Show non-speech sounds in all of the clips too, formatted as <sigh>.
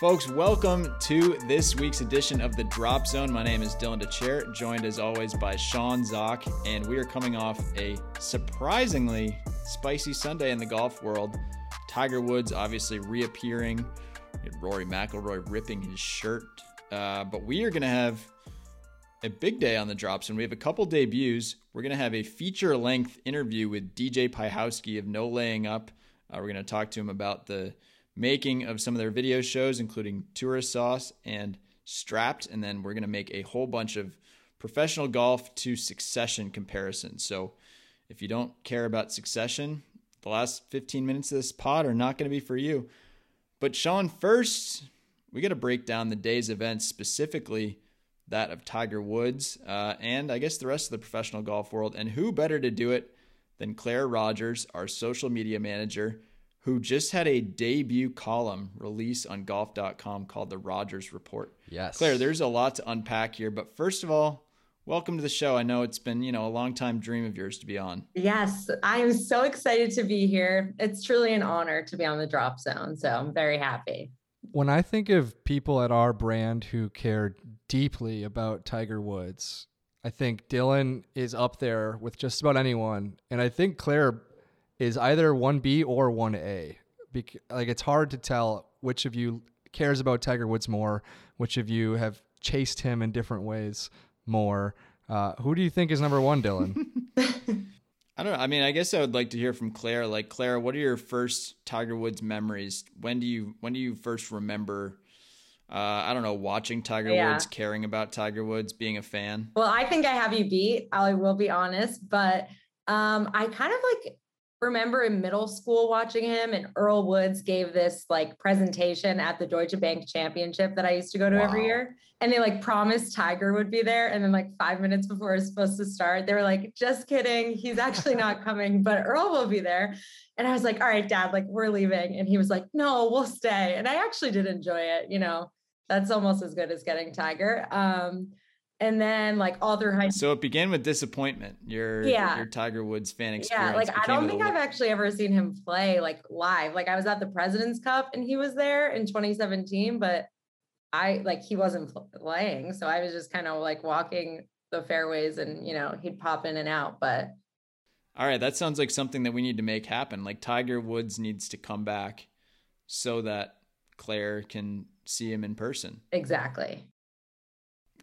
Folks, welcome to this week's edition of the Drop Zone. My name is Dylan Dethier, joined as always by Sean Zak, and we are coming off a surprisingly spicy Sunday in the golf world. Tiger Woods obviously reappearing, Rory McIlroy ripping his shirt, uh, but we are going to have a big day on the Drop Zone. We have a couple debuts. We're going to have a feature-length interview with DJ Piehowski of No Laying Up. Uh, we're going to talk to him about the making of some of their video shows, including Tourist Sauce and Strapped. And then we're going to make a whole bunch of professional golf to succession comparisons. So if you don't care about succession, the last 15 minutes of this pod are not going to be for you. But Sean, first, we got to break down the day's events, specifically that of Tiger Woods uh, and I guess the rest of the professional golf world. And who better to do it than Claire Rogers, our social media manager? Who just had a debut column release on golf.com called the Rogers Report. Yes. Claire, there's a lot to unpack here, but first of all, welcome to the show. I know it's been, you know, a long time dream of yours to be on. Yes, I am so excited to be here. It's truly an honor to be on the drop zone, so I'm very happy. When I think of people at our brand who care deeply about Tiger Woods, I think Dylan is up there with just about anyone. And I think Claire is either 1B or 1A. Bec- like it's hard to tell which of you cares about Tiger Woods more, which of you have chased him in different ways more. Uh, who do you think is number one, Dylan? <laughs> I don't know. I mean, I guess I would like to hear from Claire. Like, Claire, what are your first Tiger Woods memories? When do you when do you first remember? Uh, I don't know, watching Tiger yeah. Woods, caring about Tiger Woods, being a fan. Well, I think I have you beat. I will be honest, but um, I kind of like remember in middle school watching him and Earl Woods gave this like presentation at the Deutsche Bank championship that I used to go to wow. every year. And they like promised Tiger would be there. And then like five minutes before it's supposed to start, they were like, just kidding. He's actually not <laughs> coming, but Earl will be there. And I was like, all right, dad, like we're leaving. And he was like, no, we'll stay. And I actually did enjoy it. You know, that's almost as good as getting Tiger. Um, and then like all through high school, So it began with disappointment. Your yeah. your Tiger Woods fan experience. Yeah, like I don't think I've actually ever seen him play like live. Like I was at the President's Cup and he was there in 2017, but I like he wasn't playing, so I was just kind of like walking the fairways and you know he'd pop in and out. But all right, that sounds like something that we need to make happen. Like Tiger Woods needs to come back so that Claire can see him in person. Exactly.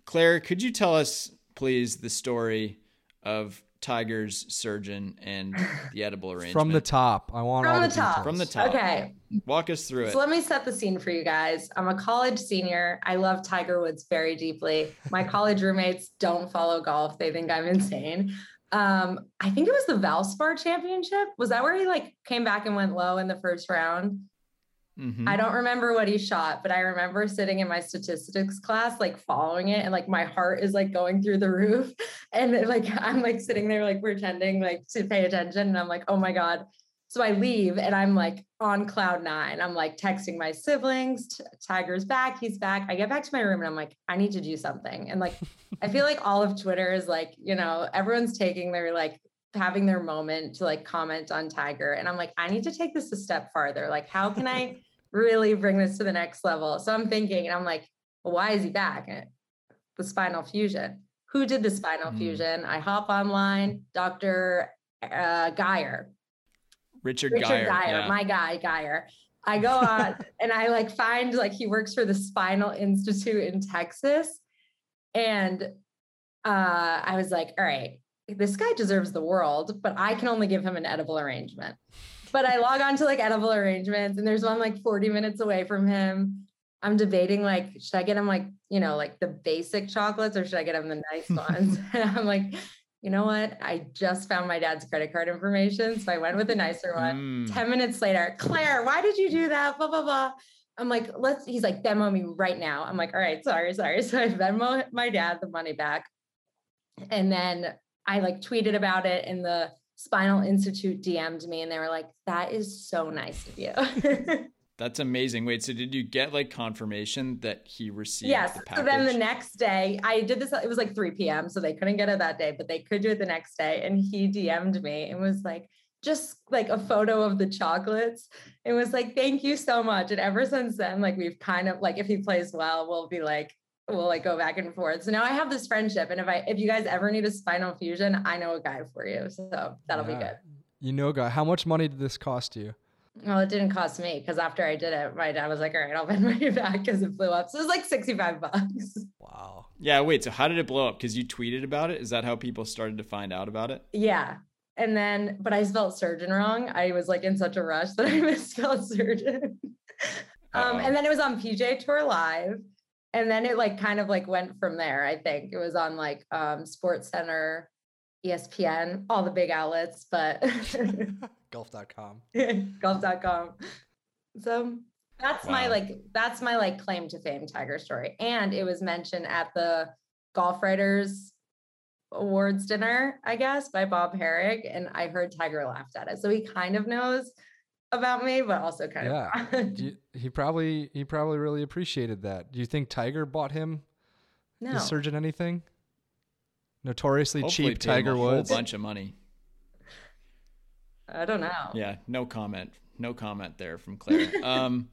Claire, could you tell us, please, the story of Tiger's surgeon and the edible <laughs> arrangement? From the top. I want From all the, the top. From the top. Okay. Walk us through it. So let me set the scene for you guys. I'm a college senior. I love Tiger Woods very deeply. My <laughs> college roommates don't follow golf. They think I'm insane. Um, I think it was the Valspar championship. Was that where he like came back and went low in the first round? Mm-hmm. I don't remember what he shot, but I remember sitting in my statistics class, like following it, and like my heart is like going through the <laughs> roof. And like I'm like sitting there, like pretending like to pay attention. And I'm like, oh my God. So I leave and I'm like on cloud nine. I'm like texting my siblings, Tiger's back, he's back. I get back to my room and I'm like, I need to do something. And like, <laughs> I feel like all of Twitter is like, you know, everyone's taking their like having their moment to like comment on Tiger. And I'm like, I need to take this a step farther. Like, how can I really bring this to the next level. So I'm thinking, and I'm like, well, why is he back? The spinal fusion. Who did the spinal mm. fusion? I hop online, Dr. Uh, Guyer. Richard, Richard Guyer, Guyer yeah. my guy, Guyer. I go on <laughs> and I like find like he works for the Spinal Institute in Texas. And uh, I was like, all right, this guy deserves the world, but I can only give him an edible arrangement but I log on to like edible arrangements and there's one like 40 minutes away from him. I'm debating like, should I get him like, you know, like the basic chocolates or should I get him the nice <laughs> ones? <laughs> and I'm like, you know what? I just found my dad's credit card information. So I went with the nicer one. Mm. 10 minutes later, Claire, why did you do that? Blah, blah, blah. I'm like, let's, he's like, Venmo me right now. I'm like, all right, sorry, sorry. <laughs> So I Venmo my dad the money back. And then I like tweeted about it in the Spinal Institute DM'd me and they were like, that is so nice of you. <laughs> That's amazing. Wait, so did you get like confirmation that he received yes. the So then the next day, I did this, it was like 3 p.m. So they couldn't get it that day, but they could do it the next day. And he DM'd me and was like, just like a photo of the chocolates. It was like, thank you so much. And ever since then, like we've kind of like if he plays well, we'll be like, we'll like go back and forth. So now I have this friendship. And if I if you guys ever need a spinal fusion, I know a guy for you. So that'll yeah. be good. You know, guy, how much money did this cost you? Well, it didn't cost me because after I did it, my dad was like, "All right, I'll pay <laughs> money back because it blew up." So it was like sixty-five bucks. Wow. Yeah. Wait. So how did it blow up? Because you tweeted about it. Is that how people started to find out about it? Yeah. And then, but I spelled surgeon wrong. I was like in such a rush <laughs> that I misspelled surgeon. um, and then it was on PGA Tour Live, and then it like kind of like went from there. I think it was on like um, Sports Center, ESPN, all the big outlets, but <laughs> <laughs> golf.com. golf.com. So that's wow. my like that's my like claim to fame Tiger story. And it was mentioned at the Golf Writers Awards dinner, I guess, by Bob Harig. And I heard Tiger laughed at it. So he kind of knows about me, but also kind yeah. of Yeah, <laughs> he probably he probably really appreciated that. Do you think Tiger bought him no. the surgeon anything? Notoriously Hopefully cheap Tiger Woods. A whole bunch of money. I don't know. Yeah, no comment. No comment there from Claire. <laughs> um,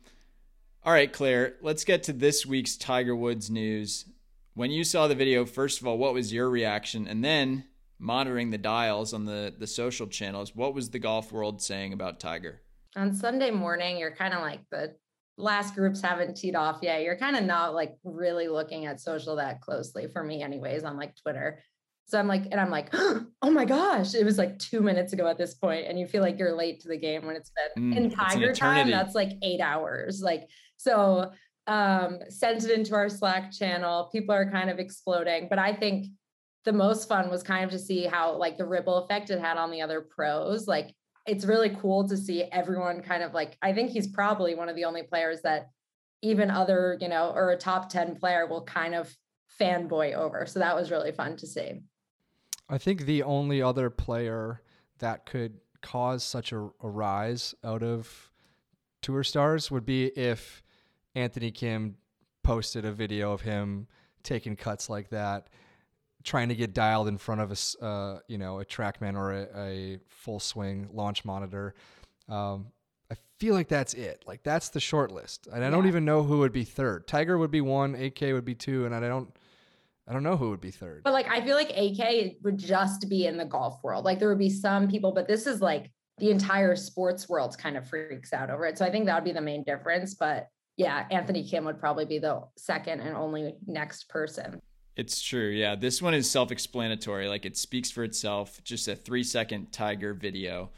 all right, Claire, let's get to this week's Tiger Woods news. When you saw the video, first of all, what was your reaction? And then monitoring the dials on the, the social channels, what was the golf world saying about Tiger? On Sunday morning, you're kind of like the last groups haven't teed off yet. You're kind of not like really looking at social that closely for me, anyways, on like Twitter. So I'm like, and I'm like, <gasps> oh my gosh, it was like two minutes ago at this point, and you feel like you're late to the game when it's been mm, in Tiger time. That's like eight hours. Like so, um, sent it into our Slack channel. People are kind of exploding, but I think the most fun was kind of to see how like the ripple effect it had on the other pros. Like it's really cool to see everyone kind of like. I think he's probably one of the only players that even other, you know, or a top 10 player will kind of fanboy over. So that was really fun to see. I think the only other player that could cause such a, a rise out of tour stars would be if Anthony Kim posted a video of him taking cuts like that, trying to get dialed in front of a uh, you know a TrackMan or a, a full swing launch monitor. Um, I feel like that's it. Like that's the short list, and I yeah. don't even know who would be third. Tiger would be one, AK would be two, and I don't. I don't know who would be third. But like, I feel like AK would just be in the golf world. Like, there would be some people, but this is like the entire sports world kind of freaks out over it. So I think that would be the main difference. But yeah, Anthony Kim would probably be the second and only next person. It's true. Yeah. This one is self explanatory. Like, it speaks for itself. Just a three second Tiger video.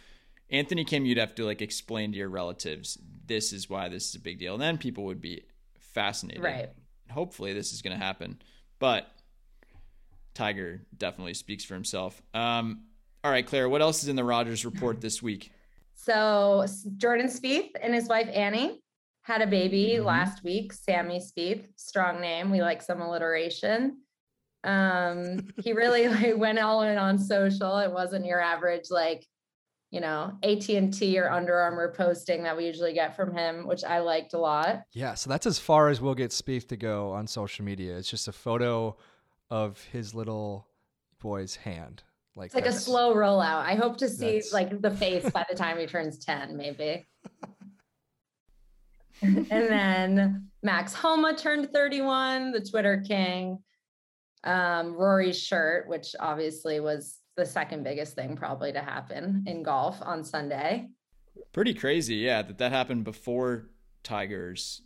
Anthony Kim, you'd have to like explain to your relatives, this is why this is a big deal. And then people would be fascinated. Right. Hopefully, this is going to happen. But Tiger definitely speaks for himself. Um, all right, Claire, what else is in the Rogers report this week? So Jordan Spieth and his wife Annie had a baby mm-hmm. last week. Sammy Spieth, strong name. We like some alliteration. Um, he really <laughs> like went all in on social. It wasn't your average like, you know, AT and T or Under Armour posting that we usually get from him, which I liked a lot. Yeah, so that's as far as we'll get Spieth to go on social media. It's just a photo of his little boy's hand. Like it's like a slow rollout. I hope to see like the face by the time he turns 10, maybe. And <laughs> then Max Homa turned 31, the Twitter king. Um, Rory's shirt, which obviously was the second biggest thing probably to happen in golf on Sunday. Pretty crazy, yeah, that that happened before Tiger's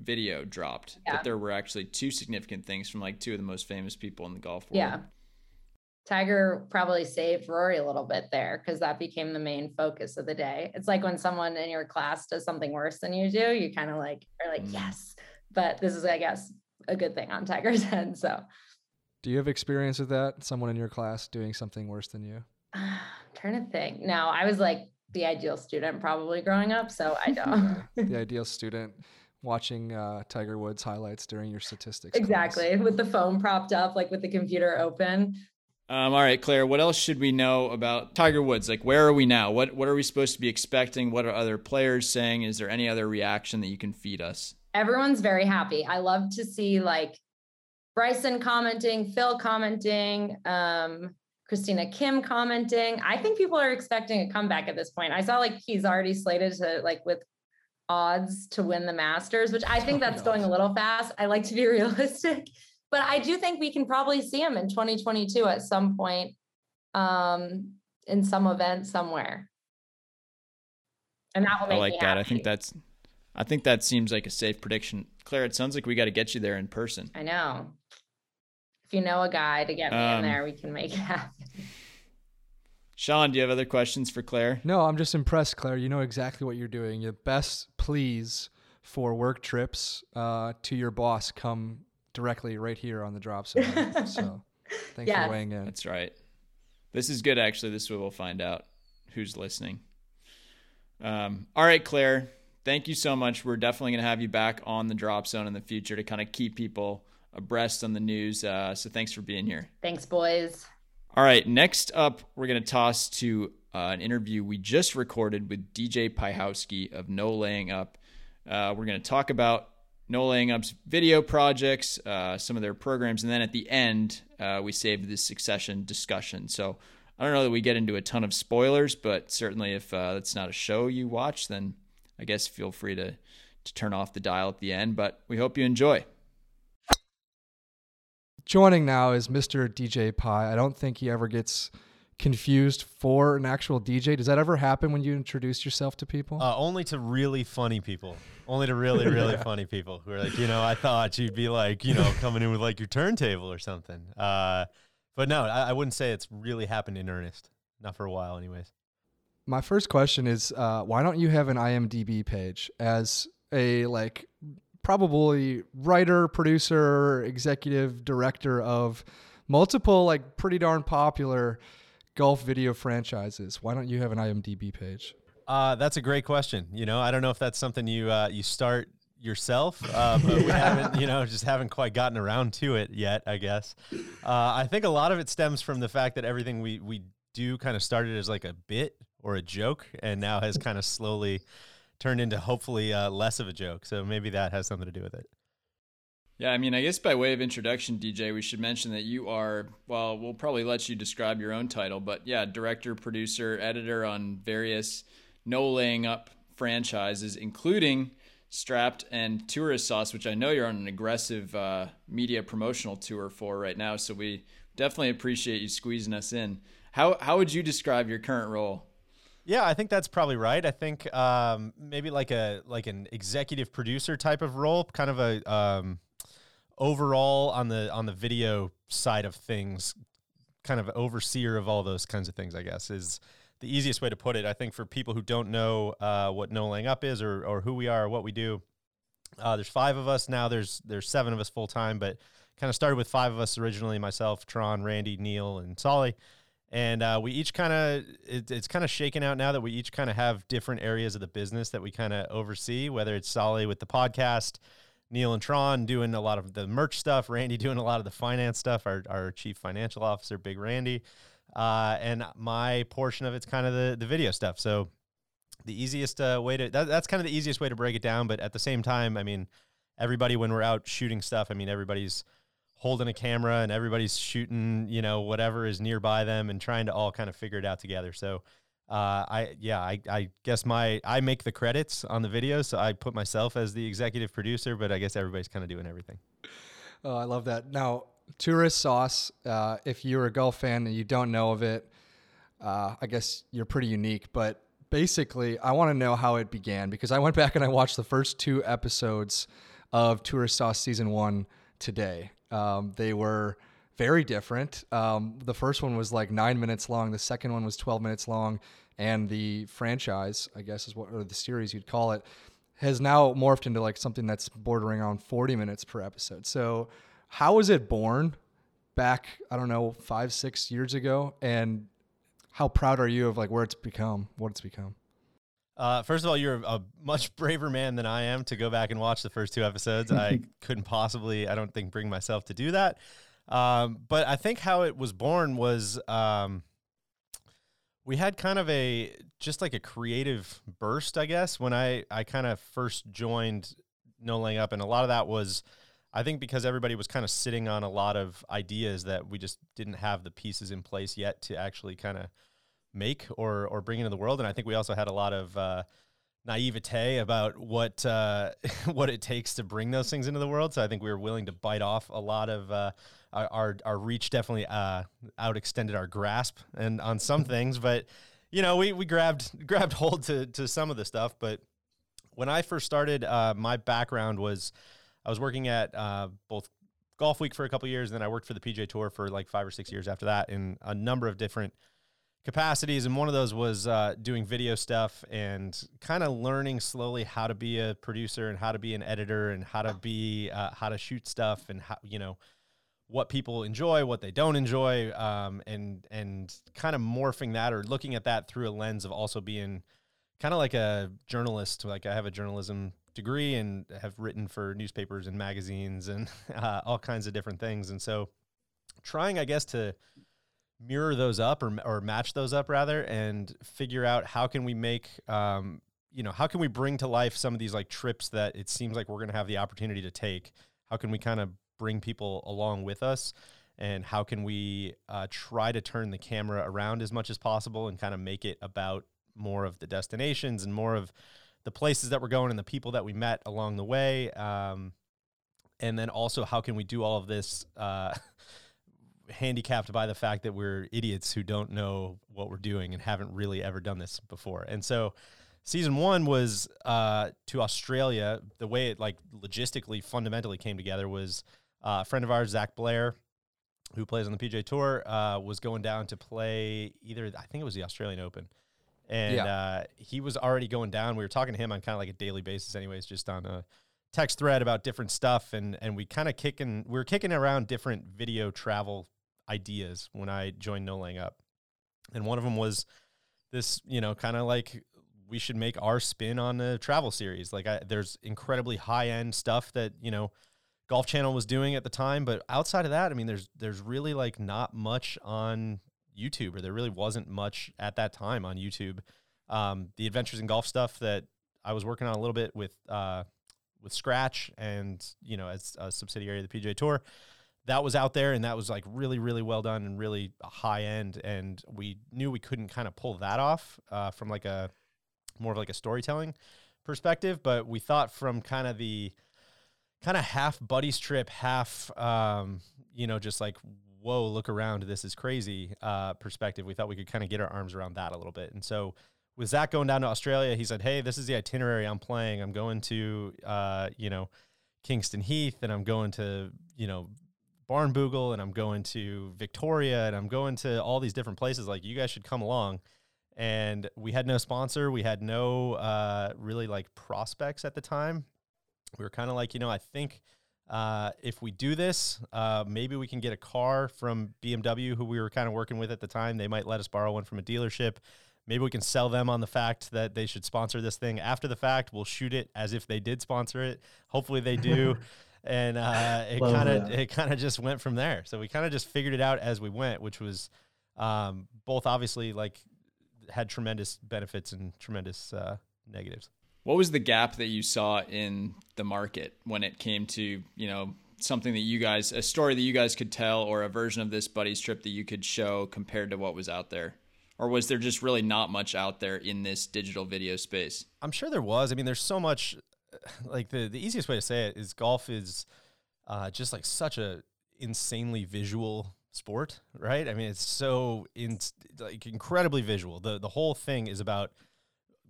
video dropped yeah. that there were actually two significant things from like two of the most famous people in the golf world. Yeah. Tiger probably saved Rory a little bit there because that became the main focus of the day. It's like when someone in your class does something worse than you do, you kind of like are like, mm. yes. But this is, I guess, a good thing on Tiger's <laughs> end. So do you have experience with that? Someone in your class doing something worse than you? I'm <sighs> trying to think. No, I was like the ideal student probably growing up. So I <laughs> don't. the <laughs> ideal student watching uh, Tiger Woods highlights during your statistics. Exactly, class. with the phone propped up, like with the computer open. Um, all right, Claire. What else should we know about Tiger Woods? Like, where are we now? What What are we supposed to be expecting? What are other players saying? Is there any other reaction that you can feed us? Everyone's very happy. I love to see like Bryson commenting, Phil commenting. Um, Christina Kim commenting. I think people are expecting a comeback at this point. I saw like he's already slated to like with odds to win the Masters, which I think oh that's going a little fast. I like to be <laughs> realistic, but I do think we can probably see him in 2022 at some point um, in some event somewhere. And that will make I like that. Happy. I think that's I think that seems like a safe prediction. Claire, it sounds like we got to get you there in person. I know. If you know a guy to get me um, in there, we can make it happen. Sean, do you have other questions for Claire? No, I'm just impressed, Claire. You know exactly what you're doing. Your best pleas for work trips uh, to your boss come directly right here on the drop <laughs> zone. so thanks yes. for weighing in. That's right. This is good, actually. This is what we'll find out who's listening. Um, all right, Claire, thank you so much. We're definitely going to have you back on the drop zone in the future to kind of keep people abreast on the news. Uh, so thanks for being here. Thanks, boys. All right, next up, we're going to toss to uh, an interview we just recorded with DJ Piehowski of No Laying Up. Uh, we're going to talk about No Laying Up's video projects, uh, some of their programs, and then at the end, uh, we saved the succession discussion. So I don't know that we get into a ton of spoilers, but certainly if uh, that's not a show you watch, then I guess feel free to, to turn off the dial at the end. But we hope you enjoy. Joining now is Mr. DJ Pie. I don't think he ever gets confused for an actual DJ. Does that ever happen when you introduce yourself to people? Uh, only to really funny people. Only to really, <laughs> really funny people who are like, you know, I thought you'd be like, you know, coming in with like your turntable or something. Uh, but no, I, I, wouldn't say it's really happened in earnest. Not for a while, anyways. My first question is, uh, why don't you have an IMDb page as a like probably writer, producer, executive director of multiple like pretty darn popular golf video franchises. Why don't you have an IMDb page? Uh, that's a great question. You know, I don't know if that's something you uh, you start yourself, uh, but we <laughs> haven't, you know, just haven't quite gotten around to it yet. I guess. Uh, I think a lot of it stems from the fact that everything we we do kind of started as like a bit or a joke, and now has kind of slowly turned into hopefully uh, less of a joke. So maybe that has something to do with it. Yeah, I mean, I guess by way of introduction, DJ, we should mention that you are, well, we'll probably let you describe your own title, but yeah, director, producer, editor on various no laying up franchises, including Strapped and Tourist Sauce, which I know you're on an aggressive uh, media promotional tour for right now. So we definitely appreciate you squeezing us in. How, how would you describe your current role? Yeah, I think that's probably right. I think um, maybe like a like an executive producer type of role, kind of a um, overall on the on the video side of things, kind of overseer of all those kinds of things. I guess is the easiest way to put it. I think for people who don't know uh, what No Laying Up is or or who we are or what we do, uh, there's five of us now. There's there's seven of us full time, but kind of started with five of us originally. Myself, Tron, Randy, Neil, and Soly. And uh, we each kind of it, it's kind of shaken out now that we each kind of have different areas of the business that we kind of oversee. Whether it's Soly with the podcast, Neil and Tron doing a lot of the merch stuff, Randy <laughs> doing a lot of the finance stuff, our, our chief financial officer, Big Randy. Uh, and my portion of it's kind of the, the video stuff. So the easiest uh, way to, that, that's kind of the easiest way to break it down. But at the same time, I mean, everybody, when we're out shooting stuff, I mean, everybody's holding a camera and everybody's shooting, you know, whatever is nearby them and trying to all kind of figure it out together. So uh, I yeah, I, I guess my I make the credits on the video, so I put myself as the executive producer, but I guess everybody's kind of doing everything. Oh, I love that. Now, tourist sauce. Uh, if you're a golf fan and you don't know of it, uh, I guess you're pretty unique. But basically, I want to know how it began because I went back and I watched the first two episodes of Tourist Sauce season one today. Um, they were very different. Um, the first one was like nine minutes long. The second one was 12 minutes long. And the franchise, I guess is what, or the series you'd call it, has now morphed into like something that's bordering on 40 minutes per episode. So, how was it born back, I don't know, five, six years ago? And how proud are you of like where it's become, what it's become? Uh, first of all, you're a much <laughs> braver man than I am to go back and watch the first two episodes. I <laughs> couldn't possibly, I don't think, bring myself to do that. Um, but I think how it was born was um, we had kind of a just like a creative burst, I guess, when I I kind of first joined No Laying Up, and a lot of that was I think because everybody was kind of sitting on a lot of ideas that we just didn't have the pieces in place yet to actually kind of make or or bring into the world. And I think we also had a lot of uh, naivete about what uh, <laughs> what it takes to bring those things into the world. So I think we were willing to bite off a lot of uh, our, our, our reach. Definitely uh, out extended our grasp and on some things, but you know we we grabbed <laughs> grabbed hold to to some of the stuff. But when I first started, uh, my background was I was working at uh, both Golf Week for a couple years, and then I worked for the PGA Tour for like five or six years after that in a number of different capacities and one of those was uh, doing video stuff and kind of learning slowly how to be a producer and how to be an editor and how to be uh, how to shoot stuff and how you know what people enjoy what they don't enjoy um, and and kind of morphing that or looking at that through a lens of also being kind of like a journalist. Like i have a journalism degree and have written for newspapers and magazines and <laughs> uh, all kinds of different things. And so trying i guess to mirror those up or, or match those up rather and figure out how can we make um, you know how can we bring to life some of these like trips that it seems like we're going to have the opportunity to take? How can we kind of bring people along with us and how can we uh, try to turn the camera around as much as possible and kind of make it about more of the destinations and more of the places that we're going and the people that we met along the way um, and then also how can we do all of this uh, <laughs> handicapped by the fact that we're idiots who don't know what we're doing and haven't really ever done this before. And so season one was uh, to Australia. The way it like logistically fundamentally came together was a friend of ours, Zac Blair, who plays on the PGA Tour, uh, was going down to play either I think it was the Australian Open. And yeah. Uh, he was already going down. We were talking to him on kind of like a daily basis, anyways, just on a text thread about different stuff, and and we kind of kicking we were kicking around different video travel ideas when I joined No Laying Up. And one of them was this, you know, kind of like we should make our spin on the travel series. Like I, there's incredibly high end stuff that, you know, Golf Channel was doing at the time, but outside of that, I mean there's there's really like not much on YouTube or there really wasn't much at that time on YouTube. Um, the adventures in golf stuff that I was working on a little bit with uh, with Scratch and you know as a subsidiary of the PGA Tour that was out there and that was like really really well done and really high end and we knew we couldn't kind of pull that off uh, from like a more of like a storytelling perspective but we thought from kind of the kind of half buddy's trip half um, you know just like whoa look around this is crazy uh, perspective we thought we could kind of get our arms around that a little bit and so with zac going down to australia he said hey this is the itinerary i'm playing i'm going to uh, you know kingston heath and i'm going to you know Barnbougle and I'm going to Victoria and I'm going to all these different places. Like, you guys should come along. And we had no sponsor. We had no uh, really like prospects at the time. We were kind of like, you know, I think uh, if we do this, uh, maybe we can get a car from BMW, who we were kind of working with at the time. They might let us borrow one from a dealership. Maybe we can sell them on the fact that they should sponsor this thing after the fact. We'll shoot it as if they did sponsor it. Hopefully they do. <laughs> and uh, it kind of it kind of just went from there. So we kind of just figured it out as we went, which was um, both obviously like had tremendous benefits and tremendous uh, negatives. What was the gap that you saw in the market when it came to you know something that you guys a story that you guys could tell or a version of this buddy strip that you could show compared to what was out there? Or was there just really not much out there in this digital video space? I'm sure there was. I mean, there's so much <sighs> like the the easiest way to say it is golf is uh, just like such a insanely visual sport, right? I mean, it's so in like incredibly visual. the The whole thing is about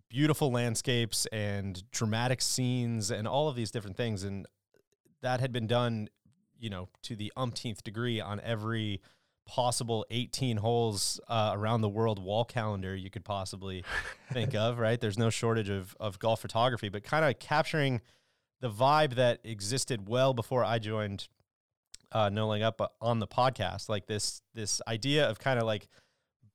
beautiful landscapes and dramatic scenes and all of these different things, and that had been done, you know, to the umpteenth degree on every possible 18 holes uh, around the world wall calendar you could possibly <laughs> think of, right? There's no shortage of, of golf photography, but kind of capturing the vibe that existed well before I joined uh, No Laying Up uh, on the podcast, like this this idea of kind of like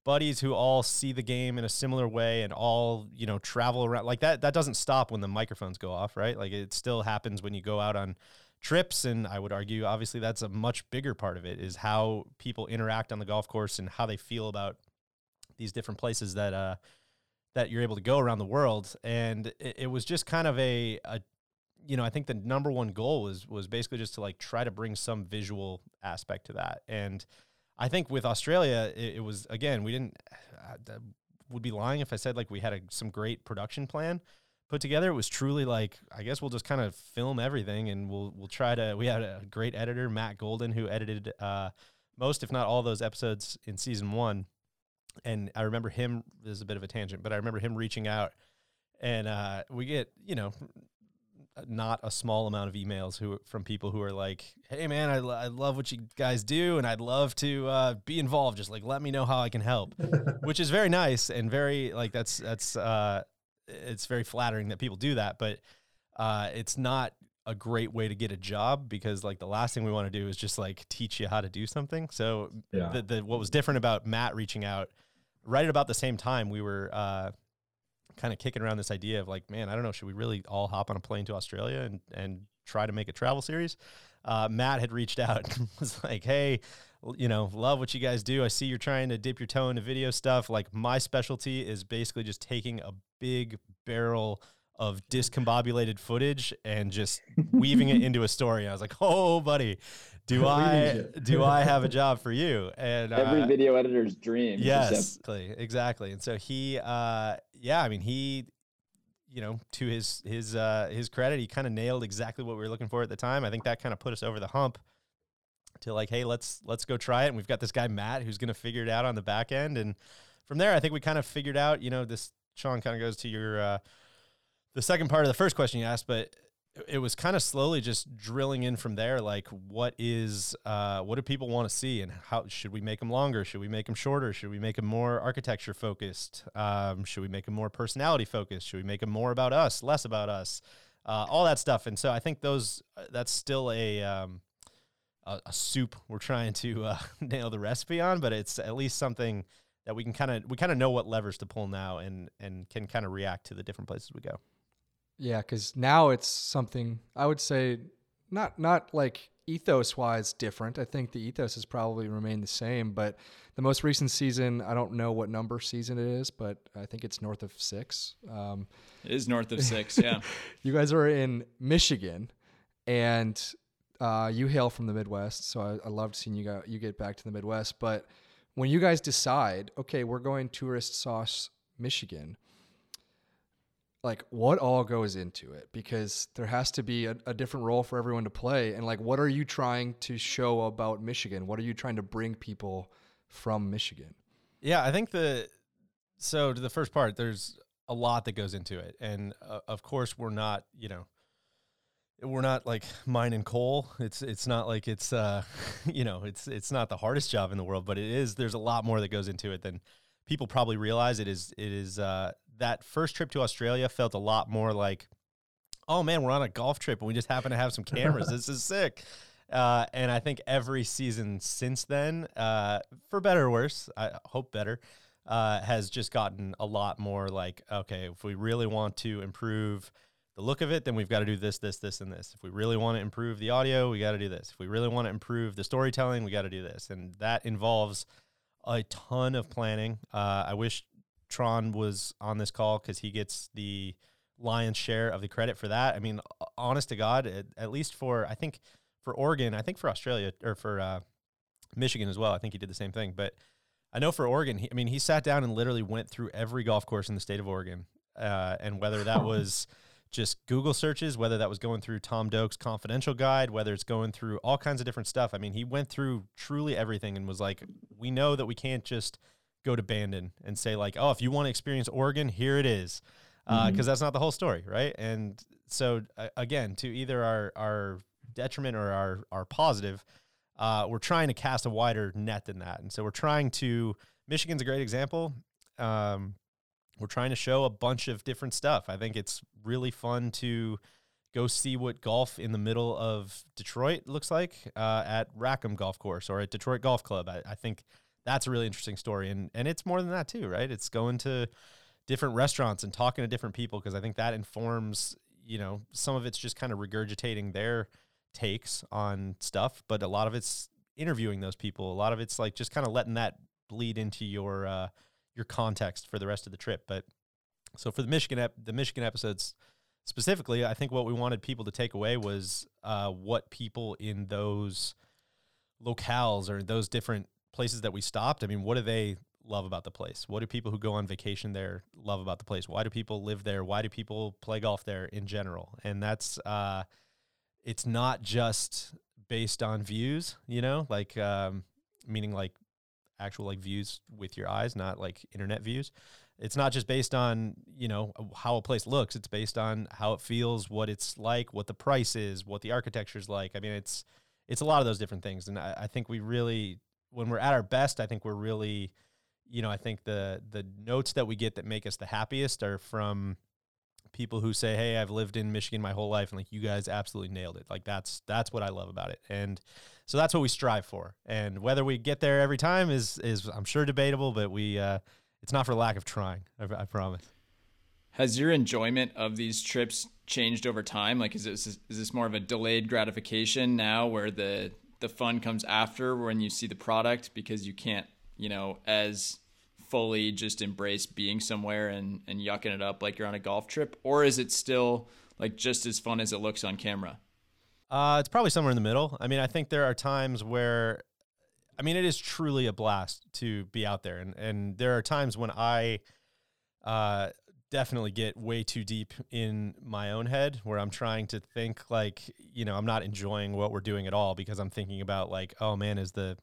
buddies who all see the game in a similar way and all you know travel around like that. That doesn't stop when the microphones go off, right? Like it still happens when you go out on trips and i would argue obviously that's a much bigger part of it is how people interact on the golf course and how they feel about these different places that uh that you're able to go around the world and it, it was just kind of a, a you know, I think the number one goal was was basically just to like try to bring some visual aspect to that. And I think with Australia, it, it was again, we didn't uh, would be lying if I said like we had a, some great production plan put together. It was truly like I guess we'll just kind of film everything and we'll we'll try to. We had a great editor, Matt Golden, who edited uh, most, if not all, those episodes in season one. And I remember him. This is a bit of a tangent, but I remember him reaching out, and uh, we get you know not a small amount of emails who from people who are like, "Hey man, I, I love what you guys do, and I'd love to uh, be involved. Just like let me know how I can help," <laughs> which is very nice and very like that's that's uh, it's very flattering that people do that, but uh, it's not a great way to get a job because like the last thing we want to do is just like teach you how to do something. So yeah. the, the what was different about Matt reaching out right at about the same time we were uh, kind of kicking around this idea of like, man, I don't know, should we really all hop on a plane to Australia and and try to make a travel series? Uh, Matt had reached out and <laughs> was like, hey, you know, love what you guys do. I see you're trying to dip your toe into video stuff. Like my specialty is basically just taking a big barrel of discombobulated footage and just weaving it into a story. I was like, "Oh, buddy, do <laughs> I do I have a job for you?" And every uh, video editor's dream. Yes, exactly, exactly. And so he, uh, yeah, I mean, he, you know, to his his uh, his credit, he kind of nailed exactly what we were looking for at the time. I think that kind of put us over the hump to like, hey, let's let's go try it. And we've got this guy Matt who's going to figure it out on the back end, and from there, I think we kind of figured out, you know, this Sean kind of goes to your uh, the second part of the first question you asked, but it was kind of slowly just drilling in from there. Like, what is uh, what do people want to see, and how should we make them longer? Should we make them shorter? Should we make them more architecture focused? Um, should we make them more personality focused? Should we make them more about us, less about us? Uh, all that stuff. And so I think those uh, that's still a um, a, a, soup we're trying to uh, <laughs> nail the recipe on, but it's at least something that we can kind of we kind of know what levers to pull now and and can kind of react to the different places we go. Yeah, because now it's something I would say not not like ethos wise different. I think the ethos has probably remained the same, but the most recent season, I don't know what number season it is, but I think it's north of six. Um, it is north of <laughs> six, yeah. you guys are in Michigan, and uh, you hail from the Midwest, so I, I loved seeing you got you get back to the Midwest. But when you guys decide, okay, we're going tourist sauce Michigan, like what all goes into it? Because there has to be a, a, different role for everyone to play. And like, what are you trying to show about Michigan? What are you trying to bring people from Michigan? Yeah, I think the so to the first part, there's a lot that goes into it, and uh, of course, we're not, you know we're not like mining coal. It's it's not like it's uh <laughs> you know it's it's not the hardest job in the world, but it is. There's a lot more that goes into it than people probably realize. It is it is uh, that first trip to Australia felt a lot more like, oh man, we're on a golf trip and we just happen to have some cameras. this is sick. Uh, and I think every season since then, uh, for better or worse, I hope better, uh, has just gotten a lot more like, okay, if we really want to improve the look of it, then we've got to do this, this, this, and this. If we really want to improve the audio, we got to do this. If we really want to improve the storytelling, we got to do this. And that involves a ton of planning. Uh, I wish Tron was on this call because he gets the lion's share of the credit for that. I mean, honest to God, at, at least for, I think for Oregon, I think for Australia or for uh, Michigan as well, I think he did the same thing. But I know for Oregon, he, I mean, he sat down and literally went through every golf course in the state of Oregon. Uh, and whether that <laughs> was just Google searches, whether that was going through Tom Doak's confidential guide, whether it's going through all kinds of different stuff. I mean, he went through truly everything and was like, we know that we can't just go to Bandon and say like, oh, if you want to experience Oregon, here it is. Because uh, mm-hmm. that's not the whole story, right? And so uh, again, to either our our detriment or our our positive, uh, we're trying to cast a wider net than that. And so we're trying to. Michigan's a great example. Um, we're trying to show a bunch of different stuff. I think it's really fun to go see what golf in the middle of Detroit looks like uh, at Rackham Golf Course or at Detroit Golf Club. I, I, think that's a really interesting story, and and it's more than that too, right? It's going to different restaurants and talking to different people because I think that informs. You know, some of it's just kind of regurgitating their takes on stuff, but a lot of it's interviewing those people. A lot of it's like just kind of letting that bleed into your uh, your context for the rest of the trip. But so for the Michigan ep- the Michigan episodes, specifically, I think what we wanted people to take away was uh, what people in those locales or those different places that we stopped. I mean, what do they love about the place? What do people who go on vacation there love about the place? Why do people live there? Why do people play golf there in general? And that's uh, it's not just based on views, you know, like um, meaning like actual like views with your eyes, not like internet views. It's not just based on you know uh, how a place looks. It's based on how it feels, what it's like, what the price is, what the architecture is like. I mean, it's it's a lot of those different things, and I, I think we really, when we're at our best, I think we're really, you know, I think the the notes that we get that make us the happiest are from people who say, "Hey, I've lived in Michigan my whole life, and like you guys absolutely nailed it." Like that's that's what I love about it, and so that's what we strive for. And whether we get there every time is is I'm sure debatable, but we uh, it's not for lack of trying. I, I promise. Has your enjoyment of these trips changed over time? Like, is this is this more of a delayed gratification now, where the the fun comes after when you see the product because you can't, you know, as fully just embrace being somewhere and, and yucking it up like you're on a golf trip? Or is it still like just as fun as it looks on camera? Uh, it's probably somewhere in the middle. I mean, I think there are times where, I mean, it is truly a blast to be out there. And, and there are times when I uh, definitely get way too deep in my own head where I'm trying to think like, you know, I'm not enjoying what we're doing at all because I'm thinking about like, oh man, is the,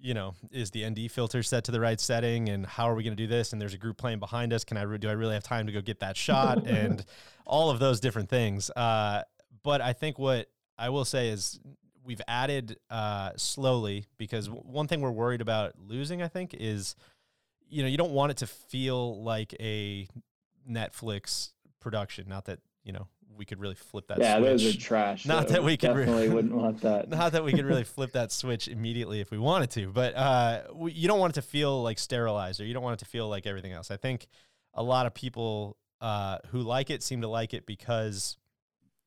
you know, is the ND filter set to the right setting, and how are we going to do this? And there's a group playing behind us. Can I do I really have time to go get that shot? <laughs> and all of those different things. Uh, but I think what I will say is we've added uh, slowly because one thing we're worried about losing, I think, is you know you don't want it to feel like a Netflix production. Not that you know we could really flip that. Switch. Yeah, switch. those are trash. Not though. that we could definitely re- wouldn't want <laughs> that. Not that we could really <laughs> flip that switch immediately if we wanted to, but uh, we, you don't want it to feel like sterilized, or you don't want it to feel like everything else. I think a lot of people uh, who like it seem to like it because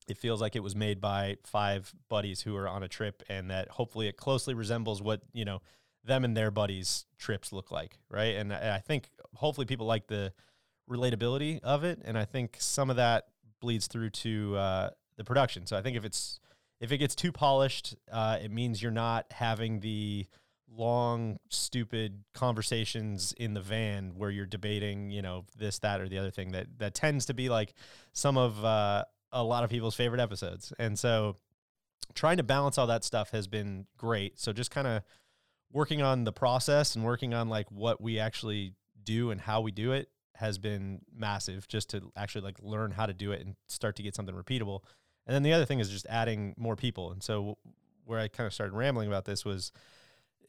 it feels like it was made by five buddies who are on a trip, and that hopefully it closely resembles what you know them and their buddies' trips look like, right? And I I think hopefully people like the relatability of it, and I think some of that bleeds through to uh, the production. So I think if it's if it gets too polished, uh, it means you're not having the long, stupid conversations in the van where you're debating, you know, this, that, or the other thing. That that tends to be like some of uh, a lot of people's favorite episodes. And so, trying to balance all that stuff has been great. So just kind of working on the process and working on like what we actually do and how we do it has been massive just to actually like learn how to do it and start to get something repeatable. And then the other thing is just adding more people. And so where I kind of started rambling about this was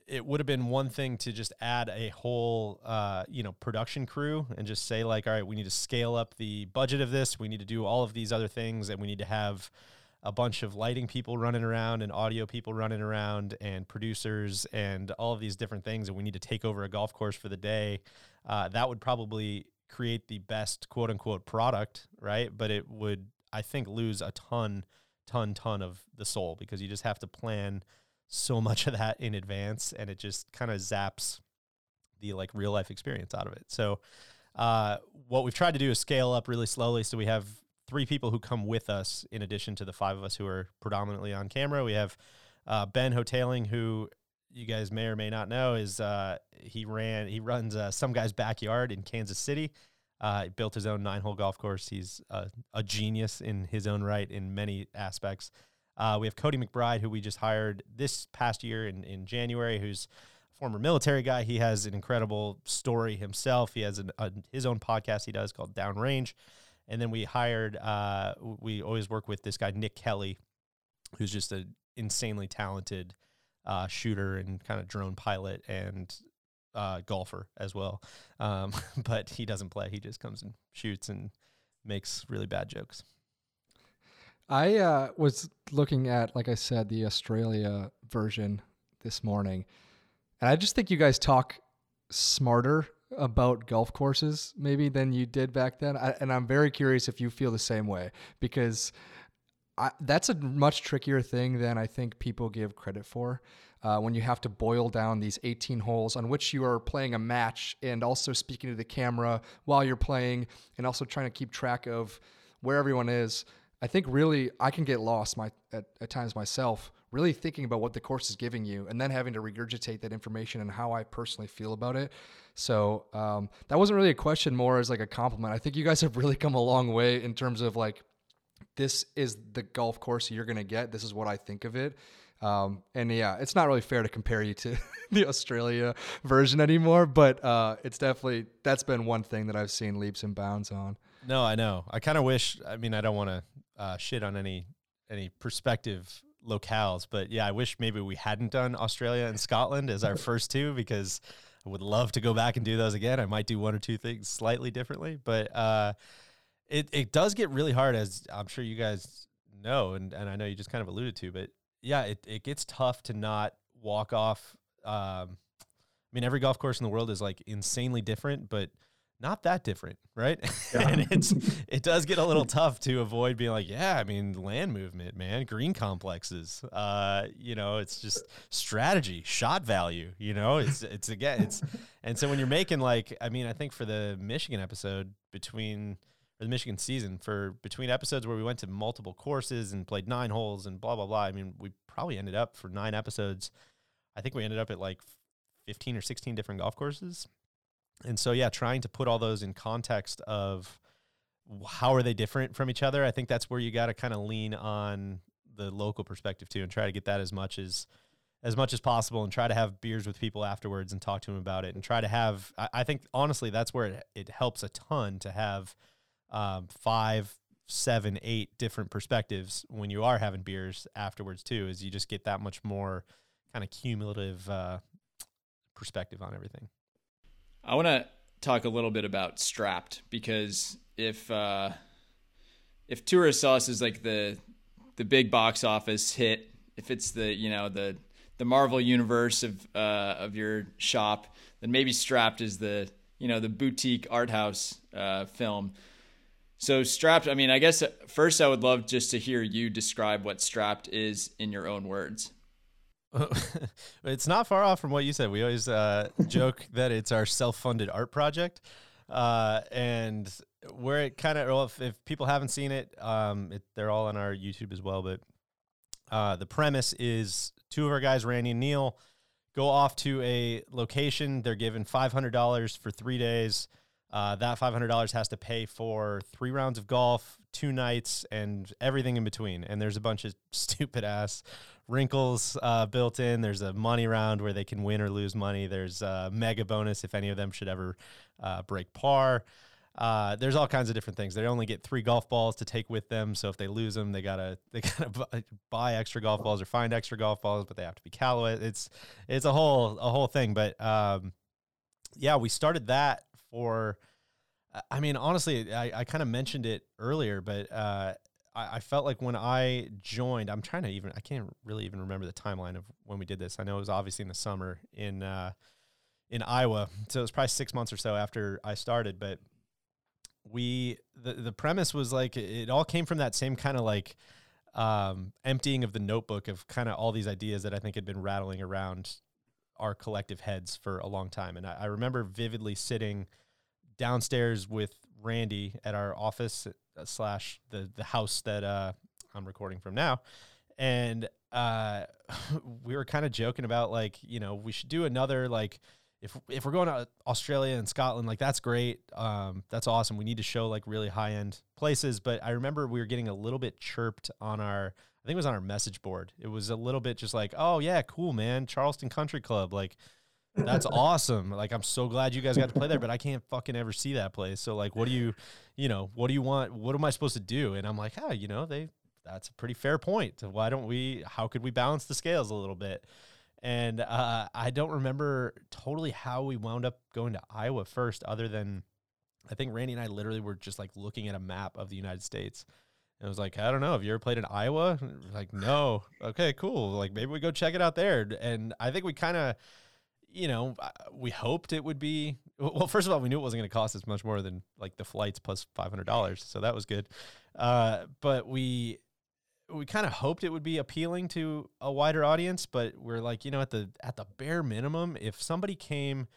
it would have been one thing to just add a whole uh, you know production crew and just say like all right we need to scale up the budget of this we need to do all of these other things and we need to have a bunch of lighting people running around and audio people running around and producers and all of these different things and we need to take over a golf course for the day uh, that would probably create the best quote unquote product right but it would i think lose a ton ton ton of the soul because you just have to plan so <laughs> much of that in advance and it just kind of zaps the like real life experience out of it. So uh, what we've tried to do is scale up really slowly. So we have three people who come with us in addition to the five of us who are predominantly on camera. We have uh, Ben Hoteling, who you guys may or may not know is uh, he ran he runs uh, some guy's backyard in Kansas City. Uh, built his own nine hole golf course. He's a, a genius in his own right in many aspects. Uh, we have Cody McBride, who we just hired this past year in, in January, who's a former military guy. He has an incredible story himself. He has an, a, his own podcast he does called Downrange. And then we hired, uh, we always work with this guy, Nick Kelly, who's just an insanely talented uh, shooter and kind of drone pilot and uh, golfer as well. Um, <laughs> but he doesn't play, he just comes and shoots and makes really bad jokes. I uh, was looking at, like I said, the Australia version this morning, and I just think you guys talk smarter about golf courses maybe than you did back then. I, and I'm very curious if you feel the same way because I, that's a much trickier thing than I think people give credit for. Uh, when you have to boil down these 18 holes on which you are playing a match and also speaking to the camera while you're playing and also trying to keep track of where everyone is, I think really I can get lost my at, at times myself, really thinking about what the course is giving you, and then having to regurgitate that information and how I personally feel about it. So um, that wasn't really a question, more as like a compliment. I think you guys have really come a long way in terms of like this is the golf course you're gonna get. This is what I think of it. Um, and yeah, it's not really fair to compare you to <laughs> the Australia version anymore, but uh, it's definitely that's been one thing that I've seen leaps and bounds on. No, I know. I kind of wish. I mean, I don't want to uh, shit on any any perspective locales, but yeah, I wish maybe we hadn't done Australia and Scotland as our first two because I would love to go back and do those again. I might do one or two things slightly differently, but uh, it it does get really hard, as I'm sure you guys know, and and I know you just kind of alluded to, but yeah, it it gets tough to not walk off. Um, I mean, every golf course in the world is like insanely different, but not that different, right? <laughs> Yeah. and it's <laughs> it does get a little tough to avoid being like, yeah, I mean, land movement, man, green complexes. Uh, you know, it's just strategy, shot value, you know, it's it's again, it's and so when you're making like, I mean, I think for the Michigan episode between or the Michigan season for between episodes where we went to multiple courses and played nine holes and blah blah blah. I mean, we probably ended up for nine episodes. I think we ended up at like 15 or 16 different golf courses and so yeah trying to put all those in context of how are they different from each other i think that's where you got to kind of lean on the local perspective too and try to get that as much as as much as possible and try to have beers with people afterwards and talk to them about it and try to have i, I think honestly that's where it, it helps a ton to have um, five seven eight different perspectives when you are having beers afterwards too is you just get that much more kind of cumulative uh, perspective on everything I want to talk a little bit about Strapped because if uh, if Tourist Sauce is like the the big box office hit, if it's the you know the the Marvel universe of uh, of your shop, then maybe Strapped is the you know the boutique art house uh, film. So Strapped, I mean, I guess first I would love just to hear you describe what Strapped is in your own words. <laughs> it's not far off from what you said. We always uh, <laughs> joke that it's our self-funded art project, uh, and where it kind of, well, if, if, people haven't seen it, um, it, they're all on our YouTube as well. But uh, the premise is two of our guys, Randy and Neil, go off to a location. They're given five hundred dollars for three days. Uh, that five hundred dollars has to pay for three rounds of golf, two nights, and everything in between. And there's a bunch of <laughs> stupid ass wrinkles uh, built in. There's a money round where they can win or lose money. There's a mega bonus if any of them should ever uh, break par. Uh, there's all kinds of different things. They only get three golf balls to take with them, so if they lose them, they gotta <laughs> they gotta buy extra golf balls or find extra golf balls, but they have to be Callaway. It's it's a whole a whole thing. But um, yeah, we started that for. I mean, honestly, I, I kind of mentioned it earlier, but uh, I, I felt like when I joined, I'm trying to even I can't really even remember the timeline of when we did this. I know it was obviously in the summer in uh, in Iowa, so it was probably six months or so after I started. But we the the premise was like it all came from that same kind of like um, emptying of the notebook of kind of all these ideas that I think had been rattling around our collective heads for a long time. And I, I remember vividly sitting downstairs with Randy at our office uh, slash the the house that uh, I'm recording from now, and uh, <laughs> we were kind of joking about like you know we should do another like if if we're going to Australia and Scotland like that's great. Um, that's awesome. We need to show like really high end places. But I remember we were getting a little bit chirped on our I think it was on our message board. It was a little bit just like oh yeah cool man. Charleston Country Club. Like that's awesome. Like I'm so glad you guys got to play there, but I can't fucking ever see that place. So like what do you you know, what do you want? What am I supposed to do? And I'm like, ah, you know, they that's a pretty fair point. Why don't we how could we balance the scales a little bit? And uh, I don't remember totally how we wound up going to Iowa first, other than I think Randy and I literally were just like looking at a map of the United States. And I was like, I don't know. Have you ever played in Iowa? Like, no. Okay, cool. Like, maybe we go check it out there. And I think we kind of you know, we hoped it would be. Well, first of all, we knew it wasn't going to cost us much more than like the flights plus five hundred dollars, so that was good. Uh, but we we kind of hoped it would be appealing to a wider audience, but we're like, you know, at the at the bare minimum, if somebody came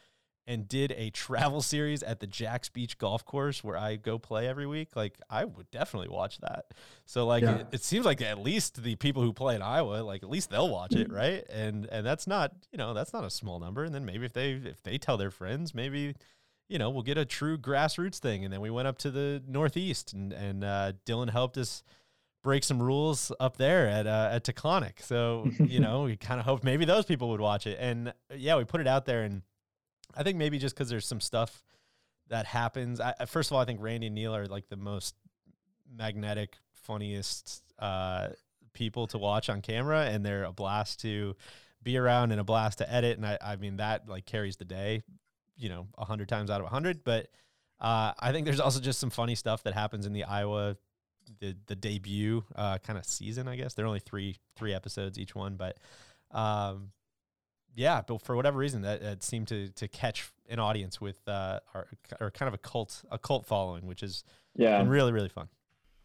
and did a <laughs> travel series at the Jacks Beach golf course where I go play every week, like I would definitely watch that. So like Yeah. it, it seems like at least the people who play in Iowa, like at least they'll watch it, right? And and that's not, you know, that's not a small number. And then maybe if they if they tell their friends, maybe you know, we'll get a true grassroots thing. And then we went up to the Northeast and, and uh, Dylan helped us break some rules up there at, uh, at Taconic. So, <laughs> you know, we kind of hoped maybe those people would watch it. And uh, yeah, we put it out there. And I think maybe just because there's some stuff that happens. I, first of all, I think Randy and Neil are like the most magnetic, funniest uh, people to watch on camera. And they're a blast to be around and a blast to edit. And I, I mean, that like carries the day you know, a hundred times out of a hundred. But uh, I think there's also just some funny stuff that happens in the Iowa, the the debut uh, kind of season. I guess they're only three three episodes each one, but um, yeah. But for whatever reason, that, that seemed to to catch an audience with uh, our or kind of a cult a cult following, which is Yeah. been really really fun.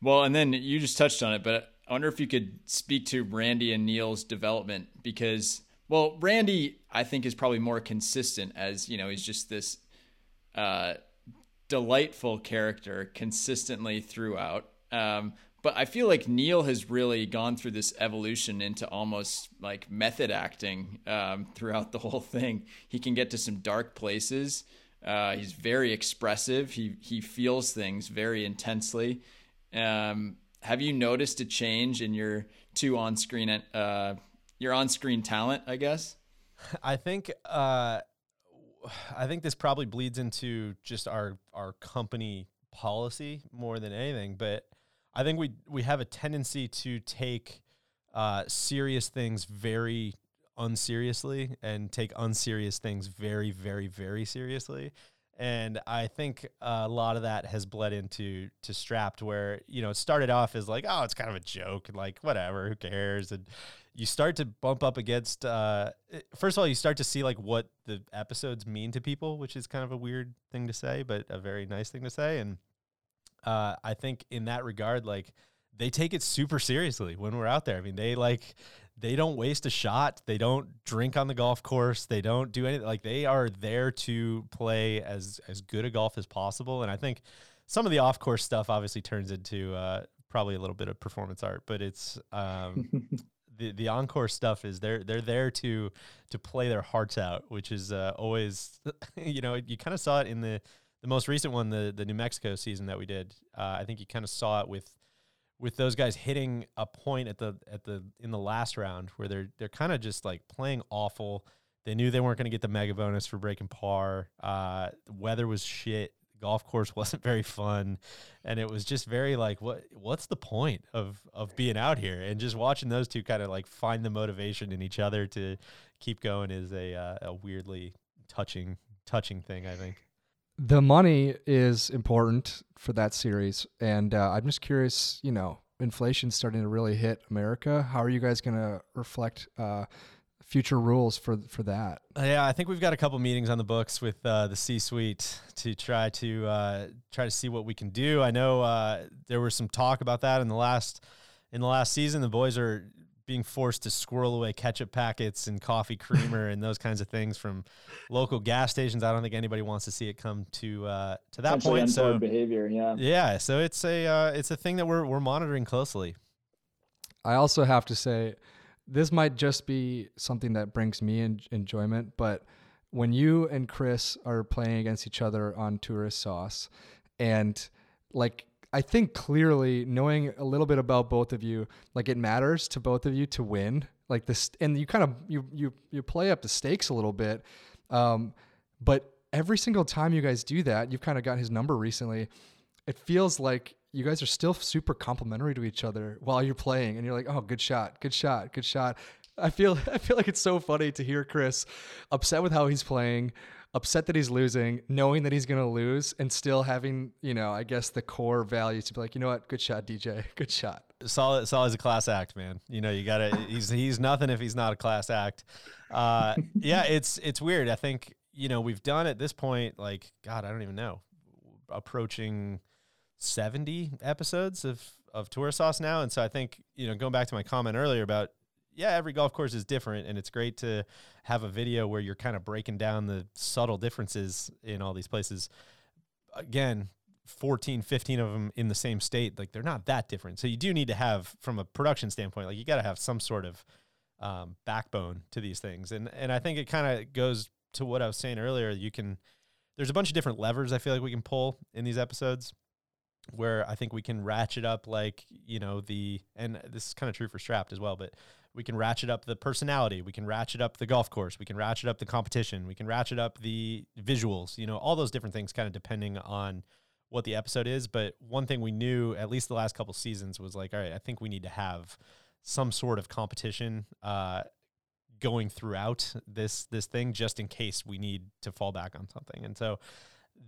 Well, and then you just touched on it, but I wonder if you could speak to Randy and Neil's development because, well, Randy, I think, is probably more consistent as, you know, he's just this uh, delightful character consistently throughout. Um, but I feel like Neil has really gone through this evolution into almost like method acting um, throughout the whole thing. He can get to some dark places. Uh, he's very expressive. He he feels things very intensely. Um, have you noticed a change in your two on screen uh, your on screen talent? I guess. <laughs> I think uh, I think this probably bleeds into just our our company policy more than anything. But I think we we have a tendency to take uh, serious things very unseriously and take unserious things very very very seriously. And I think a lot of that has bled into to Strapped, where you know it started off as like, oh, it's kind of a joke, and like whatever, who cares, and you start to bump up against uh first of all you start to see like what the episodes mean to people which is kind of a weird thing to say but a very nice thing to say and uh i think in that regard like they take it super seriously when we're out there. I mean they like they don't waste a shot. They don't drink on the golf course. They don't do anything like they are there to play as as good a golf as possible. And i think some of the off course stuff obviously turns into uh probably a little bit of performance art but it's um <laughs> the the encore stuff is they're they're there to to play their hearts out, which is uh, always <laughs> you know you kind of saw it in the the most recent one, the the New Mexico season that we did. Uh, I think you kind of saw it with with those guys hitting a point at the at the in the last round where they're they're kind of just like playing awful. They knew they weren't going to get the mega bonus for breaking par. Uh, the weather was shit. Golf course <laughs> wasn't very fun, and it was just very like, what what's the point of of being out here? And just watching those two kind of like find the motivation in each other to keep going is a uh, a weirdly touching touching thing. I think. The money is important for that series, and uh, I'm just curious. You know, inflation's starting to really hit America. How are you guys going to reflect uh, future rules for for that? Uh, Yeah, I think we've got a couple meetings on the books with uh, the C-suite to try to uh, try to see what we can do. I know uh, there was some talk about that in the last in the last season. The boys are being forced to squirrel away ketchup packets and coffee creamer <laughs> and those kinds of things from local gas stations. I don't think anybody wants to see it come to uh, to that Essentially point. So behavior. Yeah. yeah, so it's a uh, it's a thing that we're we're monitoring closely. I also have to say, this might just be something that brings me en- enjoyment, but when you and Chris are playing against each other on Tourist Sauce, and like I think clearly knowing a little bit about both of you, like it matters to both of you to win. Like this, and you kind of you you you play up the stakes a little bit, um, but every single time you guys do that, you've kind of got his number recently. It feels like you guys are still super complimentary to each other while you're playing, and you're like, "Oh, good shot, good shot, good shot." I feel <laughs> I feel like it's so funny to hear Chris upset with how he's playing, upset that he's losing, knowing that he's gonna lose, and still having you know I guess the core values to be like, you know what, good shot, DJ, <laughs> good shot. Soly, is a class act, man. You know, you gotta. He's he's nothing if he's not a class act. Uh, yeah, it's it's weird. I think you know we've done at this point, like God, I don't even know, approaching seventy episodes of of tour sauce now, and so I think you know going back to my comment earlier about yeah, every golf course is different, and it's great to have a video where you're kind of breaking down the subtle differences in all these places. Again, 14, 15 of them in the same state, like they're not that different. So you do need to have, from a production standpoint, like you got to have some sort of um, backbone to these things. And and I think it kind of goes to what I was saying earlier. You can, there's a bunch of different levers I feel like we can pull in these episodes where I think we can ratchet up like you know the and this is kind of true for strapped as well, but we can ratchet up the personality, we can ratchet up the golf course, we can ratchet up the competition, we can ratchet up the visuals, you know, all those different things kind of depending on what the episode is. But one thing we knew at least the last couple seasons was like, all right, I think we need to have some sort of competition uh, going throughout this this thing just in case we need to fall back on something. And so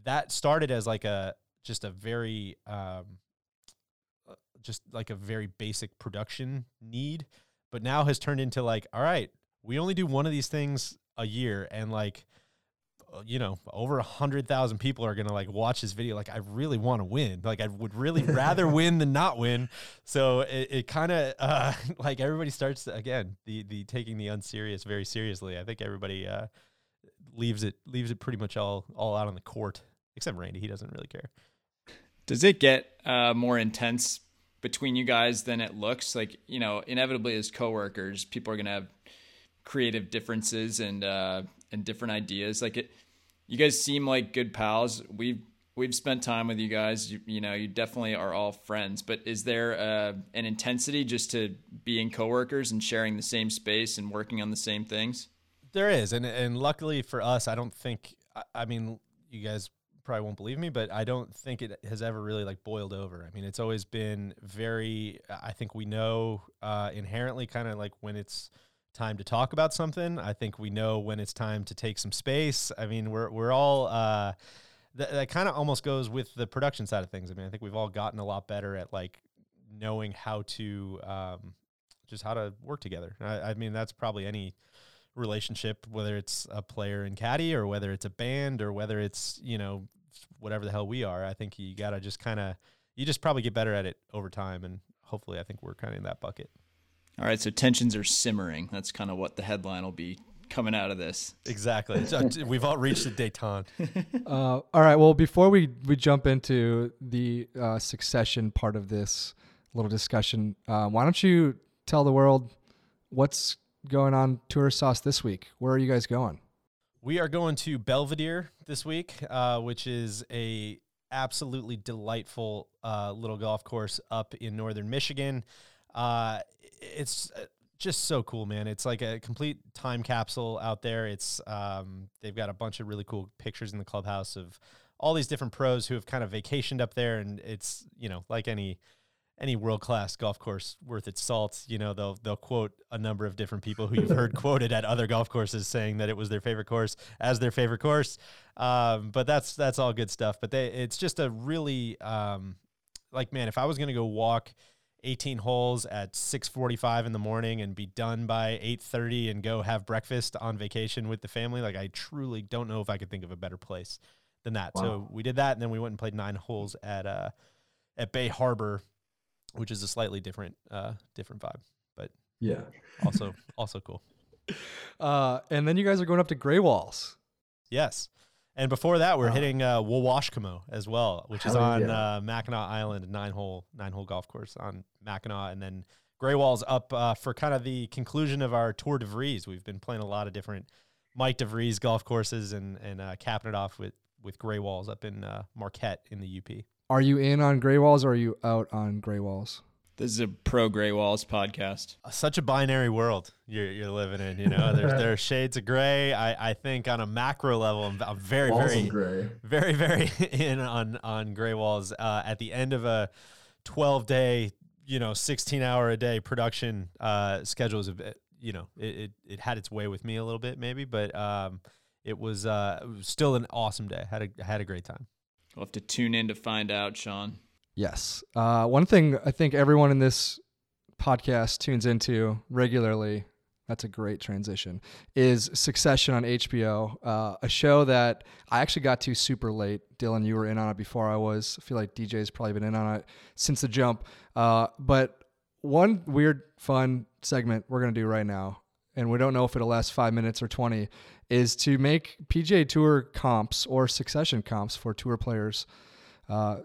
that started as like a just a very um, uh, just like a very basic production need, but now has turned into like, all right, we only do one of these things a year, and like, uh, you know, over a hundred thousand people are gonna like watch this video. Like, I really want to win. Like, I would really <laughs> rather win than not win. So it, it kind of uh, <laughs> like everybody starts to, again the the taking the unserious very seriously. I think everybody uh, leaves it leaves it pretty much all all out on the court except Randy. He doesn't really care. Does it get uh, more intense between you guys than it looks? Like, you know, inevitably as coworkers, people are going to have creative differences and uh, and different ideas. Like it, you guys seem like good pals. We've we've spent time with you guys. You, you know, you definitely are all friends. But is there uh, an intensity just to being coworkers and sharing the same space and working on the same things? There is, and and luckily for us, I don't think. I, I mean, you guys probably won't believe me, but I don't think it has ever really like boiled over. I mean, it's always been very. I think we know uh, inherently kind of like when it's time to talk about something. I think we know when it's time to take some space. I mean, we're we're all. Uh, that, that kind of almost goes with the production side of things. I mean, I think we've all gotten a lot better at like knowing how to um, just how to work together. I, I mean, that's probably any relationship, whether it's a player and caddy or whether it's a band or whether it's, you know, whatever the hell we are. I think you got to just kind of, you just probably get better at it over time. And hopefully, I think we're kind of in that bucket. All right. So tensions are simmering. That's kind of what the headline will be coming out of this. Exactly. We've all reached the detente. <laughs> Uh, all right. Well, before we, we jump into the uh, succession part of this little discussion, uh, why don't you tell the world what's going on tour sauce this week? Where are you guys going? We are going to Belvedere this week, uh, which is a absolutely delightful uh, little golf course up in northern Michigan. Uh, it's uh, just so cool, man. It's like a complete time capsule out there. It's um, they've got a bunch of really cool pictures in the clubhouse of all these different pros who have kind of vacationed up there, and it's you know like any any world class golf course worth its salt, you know, they'll they'll quote a number of different people who you've heard <laughs> quoted at other golf courses saying that it was their favorite course as their favorite course. Um, but that's that's all good stuff. But they it's just a really um, like man, if I was gonna go walk 18 holes at 6:45 in the morning and be done by 8:30 and go have breakfast on vacation with the family, like I truly don't know if I could think of a better place than that. Wow. So we did that, and then we went and played nine holes at uh, at Bay Harbor which is a slightly different uh, different vibe, but yeah, also <laughs> also cool. Uh, and then you guys are going up to Gray Walls. Yes. And before that, we're hitting uh, Wawashkamo as well, which Hell is on yeah. uh, Mackinac Island, nine hole nine hole golf course on Mackinac, and then Gray Walls up uh, for kind of the conclusion of our Tour de Vries. We've been playing a lot of different Mike DeVries golf courses and and uh, capping it off with with Gray Walls up in uh, Marquette in the UP. Are you in on Gray Walls or are you out on Gray Walls? This is a pro Gray Walls podcast. Uh, such a binary world you're, you're living in. You know, there's <laughs> there are shades of gray. I, I think on a macro level, I'm, I'm very Walls very gray. very very <laughs> in on on Gray Walls. Uh, at the end of a 12 day, you know, 16 hour a day production uh, schedule is a bit. You know, it, it, it had its way with me a little bit maybe, but um, it was uh, it was still an awesome day. Had a had a great time. We'll have to tune in to find out, Sean. Yes. Uh, one thing I think everyone in this podcast tunes into regularly. That's a great transition. Is Succession on HBO, uh, a show that I actually got to super late. Dylan, you were in on it before I was. I feel like DJ's probably been in on it since the jump. Uh, but one weird, fun segment we're going to do right now, and we don't know if it'll last five minutes or 20, is to make PGA Tour comps or succession comps for tour players uh,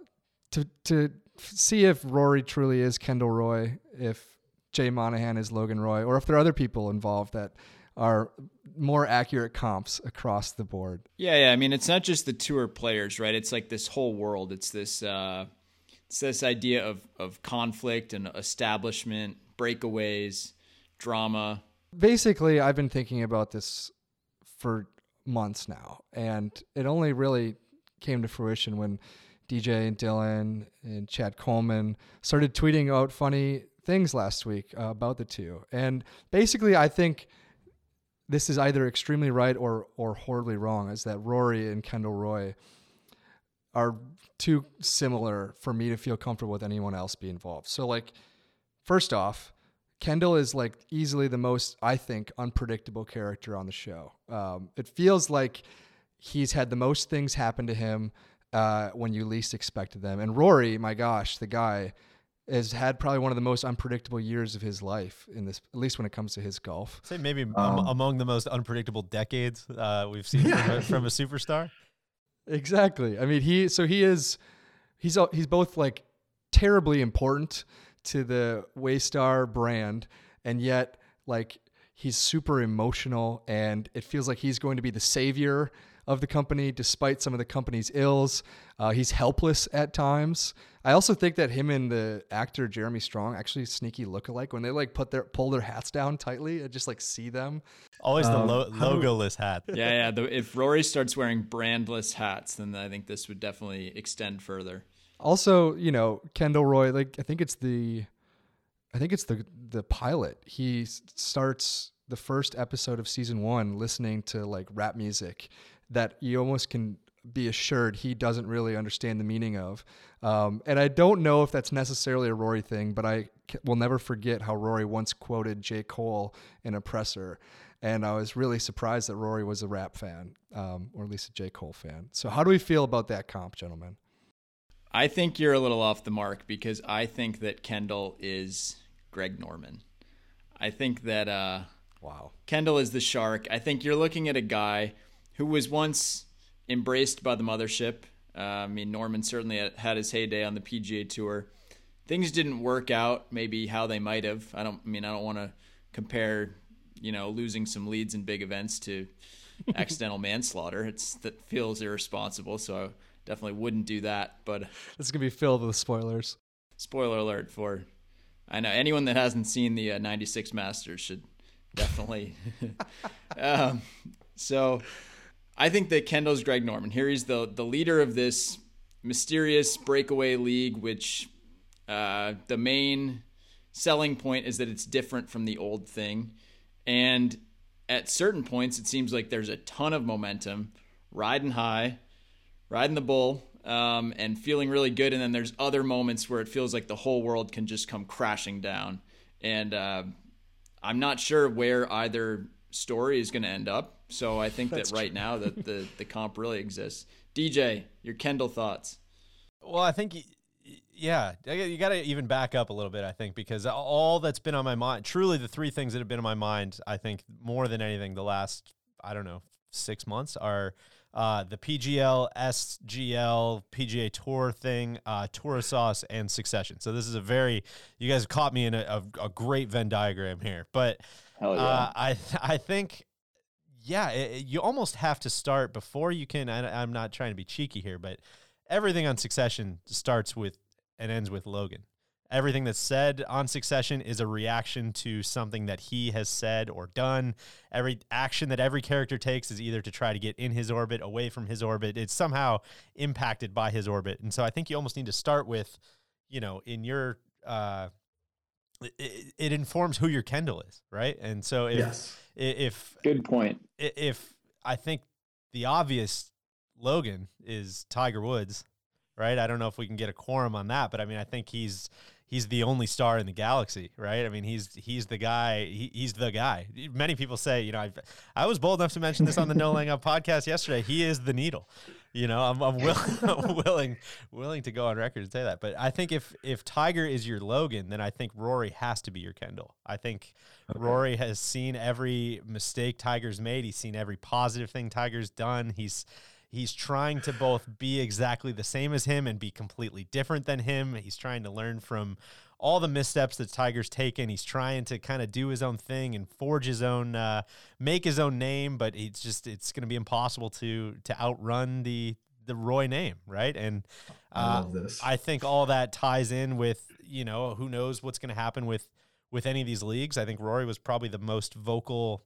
to, to see if Rory truly is Kendall Roy, if Jay Monahan is Logan Roy, or if there are other people involved that are more accurate comps across the board. Yeah, yeah. I mean, it's not just the tour players, right? It's like this whole world. It's this uh, it's this idea of of conflict and establishment, breakaways, drama. Basically, I've been thinking about this for months now, and it only really came to fruition when DJ and Dylan and Chad Coleman started tweeting out funny things last week uh, about the two. And basically, I think this is either extremely right or or horribly wrong. Is that Rory and Kendall Roy are too similar for me to feel comfortable with anyone else be involved. So like, first off. Kendall is like easily the most, I think, unpredictable character on the show. Um, it feels like he's had the most things happen to him uh, when you least expected them. And Rory, my gosh, the guy has had probably one of the most unpredictable years of his life in this, at least when it comes to his golf. Say maybe um, among the most unpredictable decades uh, we've seen from, a, <laughs> from a superstar. Exactly. I mean, he so he is he's he's both like terribly important to the Waystar brand, and yet like he's super emotional, and it feels like he's going to be the savior of the company despite some of the company's ills. Uh, he's helpless at times. I also think that him and the actor Jeremy Strong actually sneaky look alike when they like put their pull their hats down tightly and just like see them. Always um, the lo- logoless hat. Yeah, yeah. The, if Rory starts wearing brandless hats, then I think this would definitely extend further. Also, you know, Kendall Roy, like I think it's the, I think it's the the pilot. He starts the first episode of season one listening to like rap music that you almost can be assured he doesn't really understand the meaning of. Um, and I don't know if that's necessarily a Rory thing, but I will never forget how Rory once quoted J. Cole in Oppressor. And I was really surprised that Rory was a rap fan, um, or at least a J. Cole fan. So, how do we feel about that comp, gentlemen? I think you're a little off the mark because I think that Kendall is Greg Norman. I think that uh, wow, Kendall is the shark. I think you're looking at a guy who was once embraced by the mothership. Uh, I mean, Norman certainly had his heyday on the PGA Tour. Things didn't work out maybe how they might have. I don't. I mean, I don't want to compare, you know, losing some leads in big events to <laughs> accidental manslaughter. It's that feels irresponsible. So definitely wouldn't do that. But this is gonna be filled with spoilers. Spoiler alert for. I know anyone that hasn't seen the uh, '96 Masters should definitely. <laughs> um, so I think that Kendall's Greg Norman. Here he's the the leader of this mysterious breakaway league, which uh, the main selling point is that it's different from the old thing, and at certain points it seems like there's a ton of momentum, riding high, riding the bull, um, and feeling really good. And then there's other moments where it feels like the whole world can just come crashing down, and uh, I'm not sure where either story is going to end up. So I think that right true. now that the the comp really exists. DJ, your Kendall thoughts? Well, I think yeah, you got to even back up a little bit, I think, because all that's been on my mind, truly the three things that have been on my mind, I think more than anything the last, I don't know, six months are uh, the PGL, SGL, PGA Tour thing, uh, Tour Sauce, and Succession. So this is a very, you guys caught me in a, a, a great Venn diagram here. But yeah. uh, I, I think yeah, it, you almost have to start before you can. I, I'm not trying to be cheeky here, but everything on Succession starts with and ends with Logan. Everything that's said on Succession is a reaction to something that he has said or done. Every action that every character takes is either to try to get in his orbit, away from his orbit. It's somehow impacted by his orbit. And so I think you almost need to start with, you know, in your, uh, it, it informs who your Kendall is, right? And so if, yes if good point. If I think the obvious Logan is Tiger Woods, right? I don't know if we can get a quorum on that, but I mean, I think he's he's the only star in the galaxy, right? I mean, he's he's the guy. He, he's the guy. Many people say, you know, I've, I was bold enough to mention this on the No Laying Up <laughs> podcast yesterday. He is the needle. You know, I'm, I'm will, <laughs> willing willing to go on record and say that. But I think if if Tiger is your Logan, then I think Rory has to be your Kendall. I think okay. Rory has seen every mistake Tiger's made. He's seen every positive thing Tiger's done. He's he's trying to both be exactly the same as him and be completely different than him. He's trying to learn from all the missteps that Tiger's taken. He's trying to kind of do his own thing and forge his own, uh, make his own name, but it's just it's going to be impossible to to outrun the the Roy name, right? And uh, I, I think all that ties in with you know who knows what's going to happen with with any of these leagues. I think Rory was probably the most vocal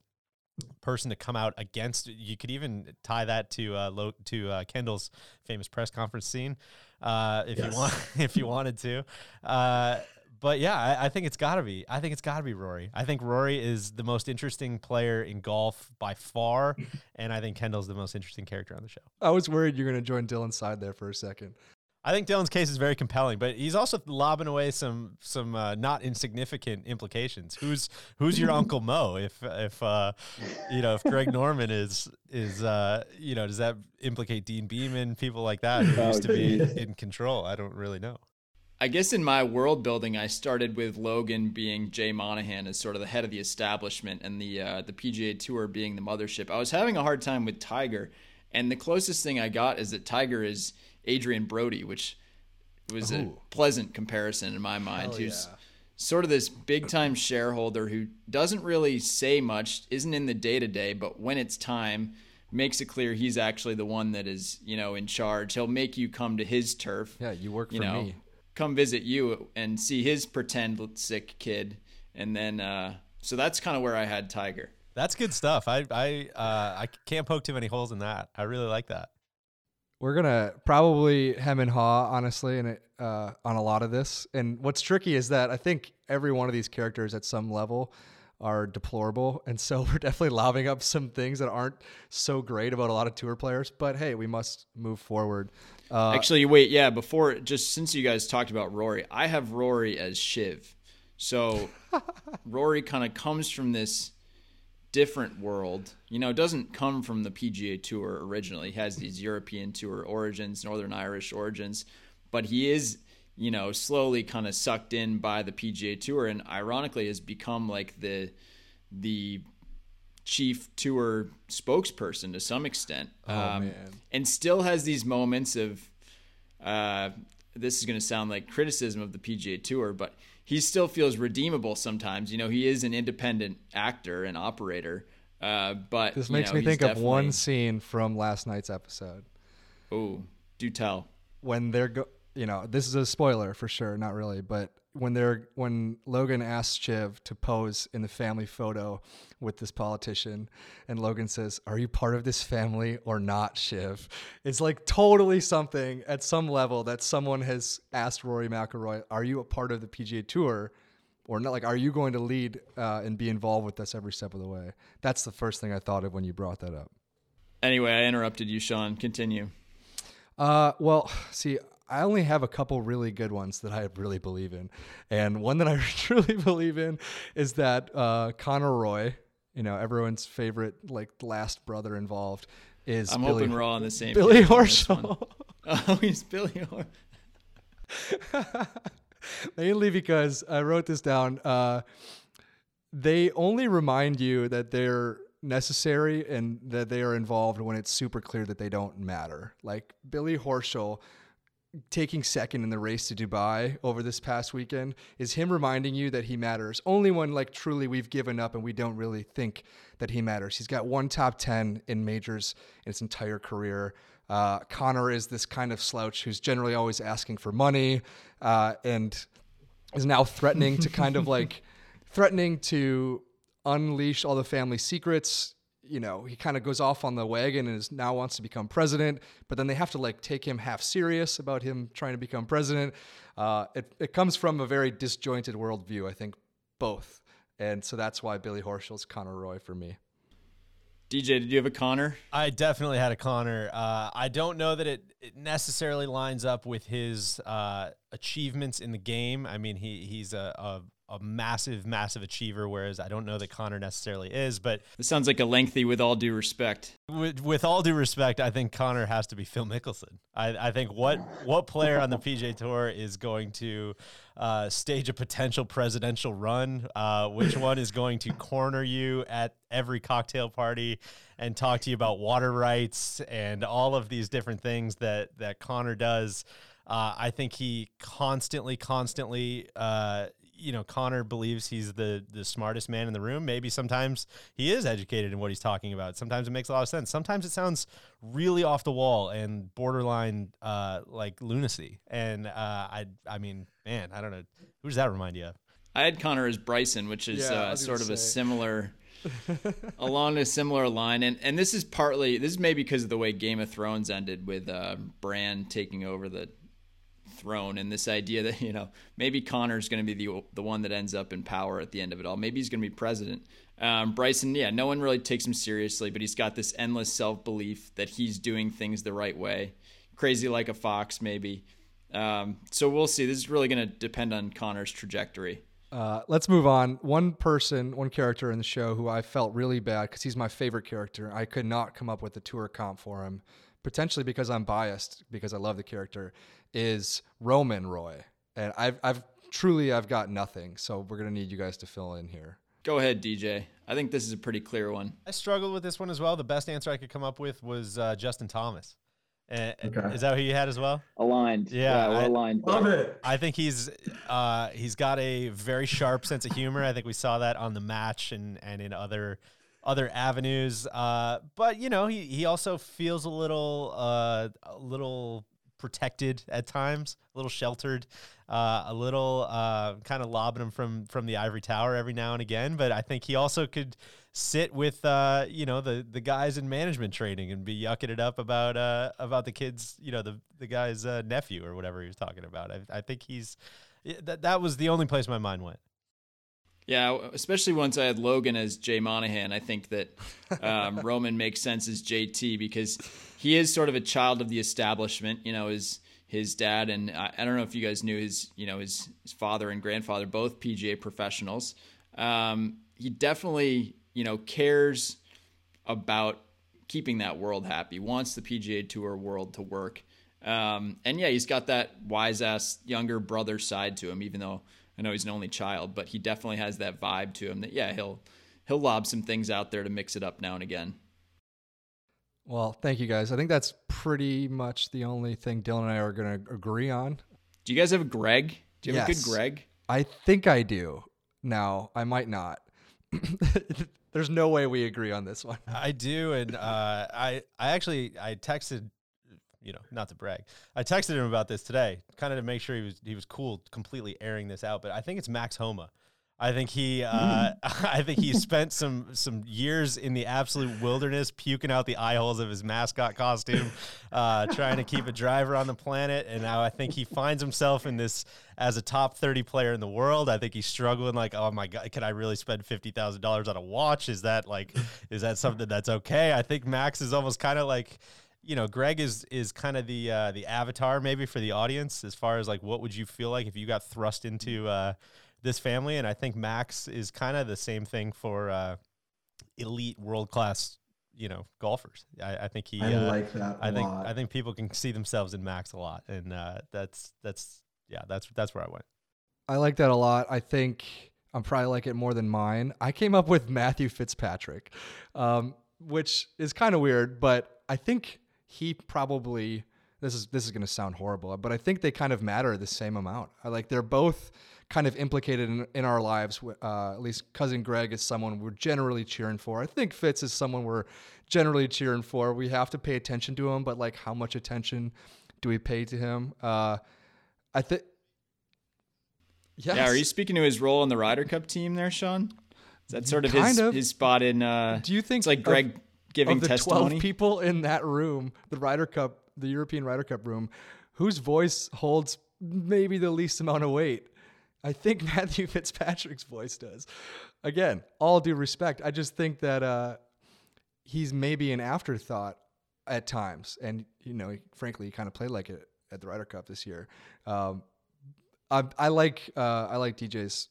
person to come out against. You could even tie that to uh, Lo- to uh, Kendall's famous press conference scene, uh, if yes. you want, <laughs> if you wanted to. Uh, but yeah, I, I think it's got to be. I think it's got to be Rory. I think Rory is the most interesting player in golf by far, and I think Kendall's the most interesting character on the show. I was worried you're going to join Dylan's side there for a second. I think Dylan's case is very compelling, but he's also lobbing away some some uh, not insignificant implications. Who's who's your Uncle Mo? If if uh, you know if Greg Norman is is uh, you know does that implicate Deane Beman, people like that who used to be in control? I don't really know. I guess in my world building, I started with Logan being Jay Monahan as sort of the head of the establishment, and the uh, the PGA Tour being the mothership. I was having a hard time with Tiger, and the closest thing I got is that Tiger is Adrien Brody, which was Ooh. a pleasant comparison in my mind. Hell who's yeah. sort of this big time shareholder who doesn't really say much, isn't in the day to day, but when it's time, makes it clear he's actually the one that is, you know, in charge. He'll make you come to his turf. Yeah, you work you for know, me. Come visit you and see his pretend sick kid, and then uh, so that's kind of where I had Tiger. That's good stuff. I I uh, I can't poke too many holes in that. I really like that. We're gonna probably hem and haw, honestly, and uh, on a lot of this. And what's tricky is that I think every one of these characters at some level are deplorable, and so <laughs> we're definitely lobbing up some things that aren't so great about a lot of tour players. But hey, we must move forward. Uh, Actually, wait, yeah. Before, just since you guys talked about Rory, I have Rory as Shiv. So <laughs> Rory kind of comes from this different world. You know, doesn't come from the PGA Tour originally. He has these European Tour origins, Northern Irish origins, but he is, you know, slowly kind of sucked in by the PGA Tour, and ironically has become like the the chief tour spokesperson to some extent. Oh um, man! And still has these moments of. Uh, this is going to sound like criticism of the PGA Tour, but he still feels redeemable sometimes. You know, he is an independent actor and operator. Uh, but this makes know, me think of one scene from last night's episode. Oh, do tell. When they're go, you know, this is a spoiler for sure, not really, but when they're when Logan asks Shiv to pose in the family photo with this politician, and Logan says, "Are you part of this family or not, Shiv?" It's like totally something at some level that someone has asked Rory McIlroy, "Are you a part of the PGA Tour?" Or not like, are you going to lead uh, and be involved with us every step of the way? That's the first thing I thought of when you brought that up. Anyway, I interrupted you, Sean. Continue. Uh, well, see, I only have a couple really good ones that I really believe in, and one that I <laughs> truly believe in is that uh, Connor Roy, you know, everyone's favorite like last brother involved, is. I'm Billy, hoping we're all on the same. Billy Horschel. <laughs> oh, he's Billy Horschel. <laughs> Mainly because I wrote this down. Uh, they only remind you that they're necessary and that they are involved when it's super clear that they don't matter. Like Billy Horschel taking second in the race to Dubai over this past weekend is him reminding you that he matters. Only when like truly we've given up and we don't really think that he matters. He's got one top 10 in majors in his entire career. Uh, Connor is this kind of slouch who's generally always asking for money uh, and is now threatening to kind of like <laughs> threatening to unleash all the family secrets you know, he kind of goes off on the wagon and is now wants to become president, but then they have to like take him half serious about him trying to become president. Uh, it, it comes from a very disjointed worldview, I think, both. And so that's why Billy Horschel's Connor Roy for me. DJ, did you have a Connor? I definitely had a Connor. Uh, I don't know that it, it, necessarily lines up with his uh, achievements in the game. I mean, he he's a, a a massive, massive achiever, whereas I don't know that Connor necessarily is. But this sounds like a lengthy, with all due respect. With, with all due respect, I think Connor has to be Phil Mickelson. I, I think what what player on the PGA Tour is going to uh, stage a potential presidential run? Uh, which one is going to corner you at every cocktail party and talk to you about water rights and all of these different things that that Connor does? Uh, I think he constantly, constantly, uh, you know Connor believes he's the the smartest man in the room. Maybe sometimes he is educated in what he's talking about. Sometimes it makes a lot of sense. Sometimes it sounds really off the wall and borderline uh, like lunacy. And uh, I I mean, man, I don't know. Who does that remind you of? I had Connor as Bryson, which is yeah, uh, sort of say. a similar. <laughs> along a similar line and and this is partly this is maybe because of the way Game of Thrones ended with uh, Bran taking over the throne and this idea that you know maybe Connor's going to be the the one that ends up in power at the end of it all. Maybe he's going to be president. Um, Bryson, yeah, no one really takes him seriously, but he's got this endless self belief that he's doing things the right way, crazy like a fox, maybe. Um, so we'll see. This is really going to depend on Connor's trajectory. Uh, let's move on. One person, one character in the show who I felt really bad because he's my favorite character. I could not come up with a tour comp for him, potentially because I'm biased because I love the character is Roman Roy, and I've I've truly I've got nothing. So we're gonna need you guys to fill in here. Go ahead, DJ. I think this is a pretty clear one. I struggled with this one as well. The best answer I could come up with was uh, Justin Thomas. Uh, okay. Is that who you had as well? Aligned. Yeah, yeah I, aligned. Love it. I think he's uh, he's got a very sharp sense of humor. I think we saw that on the match and and in other other avenues. Uh, but you know, he he also feels a little uh, a little protected at times, a little sheltered, uh, a little uh, kind of lobbing him from from the ivory tower every now and again. But I think he also could sit with uh, you know the the guys in management training and be yucking it up about uh, about the kids, you know the the guy's uh, nephew or whatever he was talking about. I, I think he's that that was the only place my mind went. Yeah, especially once I had Logan as Jay Monahan, I think that um, <laughs> Roman makes sense as JT because he is sort of a child of the establishment. You know, his his dad and I, I don't know if you guys knew his you know his, his father and grandfather both PGA professionals. Um, he definitely you know cares about keeping that world happy. Wants the PGA Tour world to work. Um, and yeah, he's got that wise ass younger brother side to him, even though I know he's an only child, but he definitely has that vibe to him that yeah, he'll he'll lob some things out there to mix it up now and again. Well, thank you guys. I think that's pretty much the only thing Dylan and I are going to agree on. Do you guys have a Greg? Do you have yes. a good Greg? I think I do. Now, I might not. <laughs> There's no way we agree on this one. I do, and uh, I I actually I texted you know, not to brag. I texted him about this today, kind of to make sure he was he was cool, completely airing this out. But I think it's Max Homa. I think he, uh, mm. <laughs> I think he spent some some years in the absolute wilderness, puking out the eye holes of his mascot costume, uh, trying to keep a driver on the planet. And now I think he finds himself in this as a top thirty player in the world. I think he's struggling. Like, oh my god, can I really spend fifty thousand dollars on a watch? Is that like, is that something that's okay? I think Max is almost kind of like you know, Greg is is kind of the uh, the avatar maybe for the audience as far as like what would you feel like if you got thrust into uh, this family, and I think Max is kind of the same thing for uh, elite world class you know golfers. I, I think he. I uh, like that. I think lot. I think people can see themselves in Max a lot, and uh, that's that's yeah that's that's where I went. I like that a lot. I think I'm probably like it more than mine. I came up with Matthew Fitzpatrick, um, which is kind of weird, but I think he probably this is this is going to sound horrible, but I think they kind of matter the same amount. Like they're both kind of implicated in, in our lives. Uh, at least cousin Greg is someone we're generally cheering for. I think Fitz is someone we're generally cheering for. We have to pay attention to him, but like how much attention do we pay to him? Uh, I think. Yes. Yeah, are you speaking to his role in the Ryder Cup team there, Sean? Is that sort of kind his, of. his spot in? Uh, do you think it's like Greg? Giving of the testimony. 12 people in that room, the Ryder Cup, the European Ryder Cup room, whose voice holds maybe the least amount of weight. I think <laughs> Matthew Fitzpatrick's voice does. Again, all due respect, I just think that uh, he's maybe an afterthought at times, and you know, frankly, he kind of played like it at the Ryder Cup this year. Um, I, I like uh, I like DJ's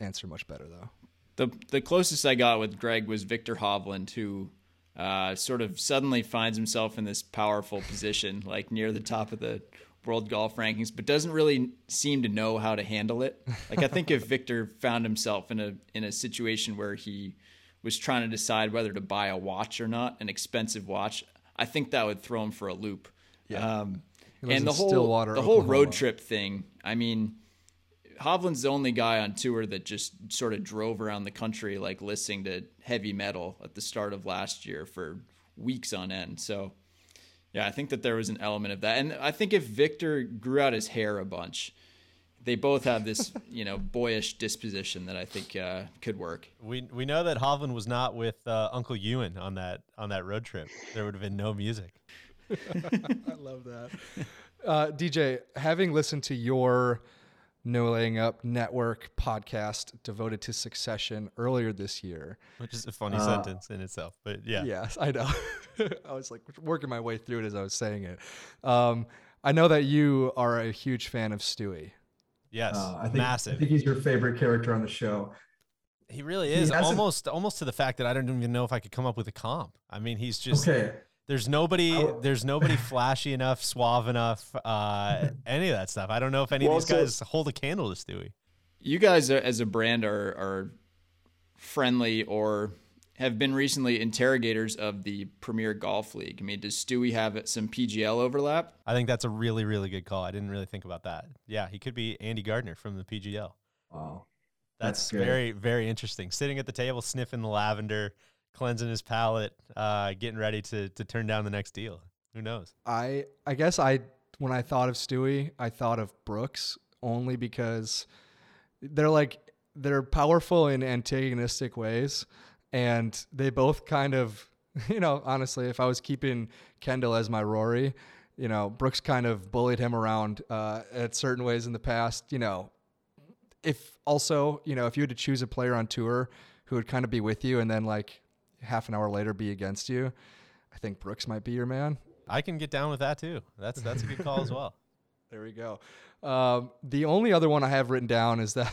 answer much better though. The the closest I got with Greg was Viktor Hovland, who uh, sort of suddenly finds himself in this powerful position, like near the top of the world golf rankings, but doesn't really seem to know how to handle it. Like I think if <laughs> Viktor found himself in a in a situation where he was trying to decide whether to buy a watch or not, an expensive watch, I think that would throw him for a loop. Yeah. Um, and the whole the whole road trip thing. I mean, Hovland's the only guy on tour that just sort of drove around the country like listening to heavy metal at the start of last year for weeks on end. So, yeah, I think that there was an element of that. And I think if Viktor grew out his hair a bunch, they both have this, <laughs> you know, boyish disposition that I think uh, could work. We we know that Hovland was not with uh, Uncle Ewan on that on that road trip. There would have been no music. <laughs> I love that. Uh, DJ, having listened to your No Laying Up Network podcast devoted to succession earlier this year, which is a funny uh, sentence in itself, but yeah. Yes, I know. <laughs> I was like working my way through it as I was saying it. Um, I know that you are a huge fan of Stewy. Yes, uh, I think, massive. I think he's your favorite character on the show. He really is. He almost, almost to the fact that I don't even know if I could come up with a comp. I mean, he's just okay. There's nobody. Oh. There's nobody flashy enough, suave enough, uh, any of that stuff. I don't know if any well, of these guys hold a candle to Stewy. You guys, are, as a brand, are are friendly or have been recently interrogators of the Premier Golf League. I mean, does Stewy have some PGL overlap? I think that's a really, really good call. I didn't really think about that. Yeah, he could be Andy Gardiner from the PGL. Wow. That's, that's very, very interesting. Sitting at the table, sniffing the lavender, cleansing his palate, uh, getting ready to to turn down the next deal. Who knows? I I guess I when I thought of Stewy, I thought of Brooks only because they're like they're powerful in antagonistic ways, and they both kind of <laughs> you know honestly, if I was keeping Kendall as my Rory, you know Brooks kind of bullied him around uh, at certain ways in the past. You know, if also you know if you had to choose a player on tour who would kind of be with you and then like half an hour later be against you, I think Brooks might be your man. I can get down with that too. That's that's a good call as well. <laughs> There we go. Um, the only other one I have written down is that,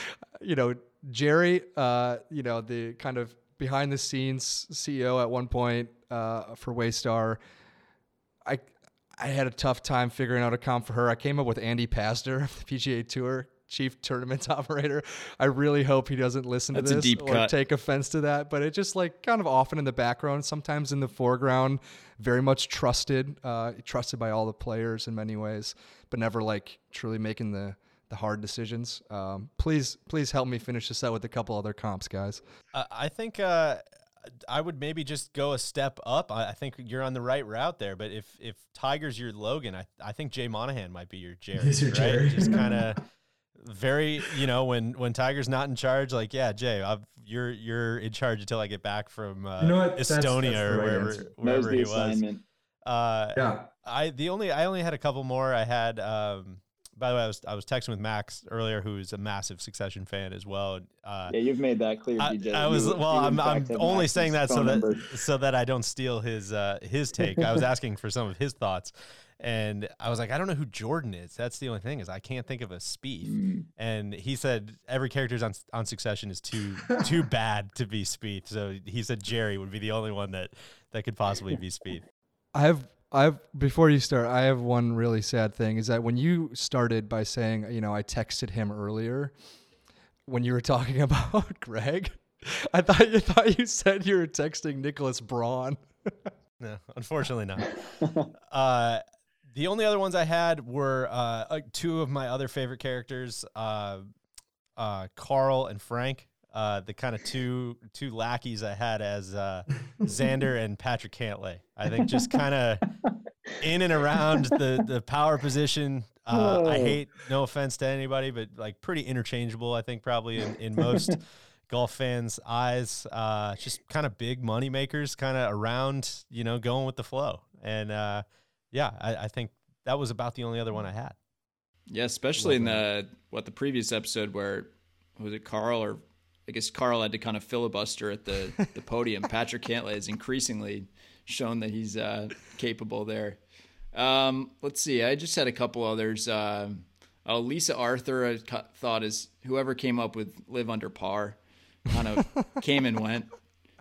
<laughs> you know, Gerri, uh, you know, the kind of behind the scenes CEO at one point uh, for Waystar. I I had a tough time figuring out a comp for her. I came up with Andy of the PGA Tour chief tournament <laughs> operator. I really hope he doesn't listen That's to this or cut. take offense to that. But it just like kind of often in the background, sometimes in the foreground, very much trusted, uh, trusted by all the players in many ways, but never like truly making the the hard decisions. Um, please, please help me finish this out with a couple other comps, guys. Uh, I think. Uh, I would maybe just go a step up. I, I, think you're on the right route there. But if if Tiger's your Logan, I I think Jay Monahan might be your <laughs> Gerri. He's your right? Gerri. Just <laughs> kind of very you know when when Tiger's not in charge, like yeah, Jay, I've, you're you're in charge until I get back from uh, you know Estonia that's, that's or wherever answer. wherever he was. Uh, yeah, I the only I only had a couple more. I had. Um, by the way, I was I was texting with Max earlier, who's a massive Succession fan as well. Uh, yeah, you've made that clear, DJ. I, I was well. I'm, I'm only saying that so that number. so that I don't steal his uh, his take. I was asking for some of his thoughts, and I was like, I don't know who Jordan is. That's the only thing is I can't think of a Spieth. Mm. And he said every character's on on Succession is too too <laughs> bad to be Spieth. So he said Gerri would be the only one that that could possibly be Spieth. I have I have before you start, I have one really sad thing is that when you started by saying, you know, I texted him earlier when you were talking <laughs> about Greg, I thought you thought you said you were texting Nicholas Braun. no, unfortunately not. <laughs> Uh, the only other ones I had were uh, two of my other favorite characters, uh, uh, Carl and Frank. Uh, the kind of two two lackeys I had as uh, Xander and Patrick Cantlay. I think just kind of in and around the the power position. Uh, I oh. hate no offense to anybody, but like pretty interchangeable. I think probably in, in most <laughs> golf fans' eyes. Uh, just kind of big money makers, kind of around, you know, going with the flow. And uh, yeah, I, I, think that was about the only other one I had. Yeah, especially in the what the previous episode where was it Carl or I guess Carl had to kind of filibuster at the the <laughs> podium. Patrick Cantlay has increasingly shown that he's uh, capable there. Um, let's see. I just had a couple others. Uh, uh, Lisa Arthur, I thought is whoever came up with live under par, kind of <laughs> came and went.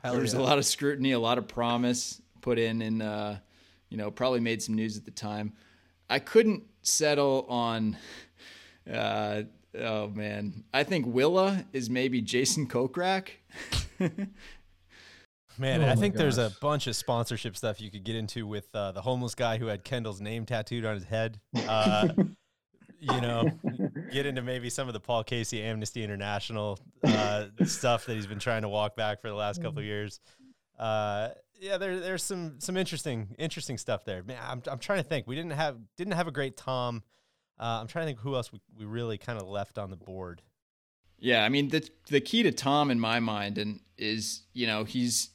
there was a lot of scrutiny, a lot of promise put in, and uh, you know probably made some news at the time. I couldn't settle on. <laughs> Uh, oh man, I think Willa is maybe Jason Kokrak. <laughs> Man, Oh I my think there's a bunch of sponsorship stuff you could get into with uh, the homeless guy who had Kendall's name tattooed on his head. Uh, <laughs> you know, get into maybe some of the Paul Casey Amnesty International uh, stuff that he's been trying to walk back for the last couple of years. Uh, yeah, there, there's some some interesting interesting stuff there. Man, I'm I'm trying to think. We didn't have didn't have a great Tom. Uh, I'm trying to think who else we, we really kind of left on the board. Yeah, I mean the the key to Tom in my mind and is you know he's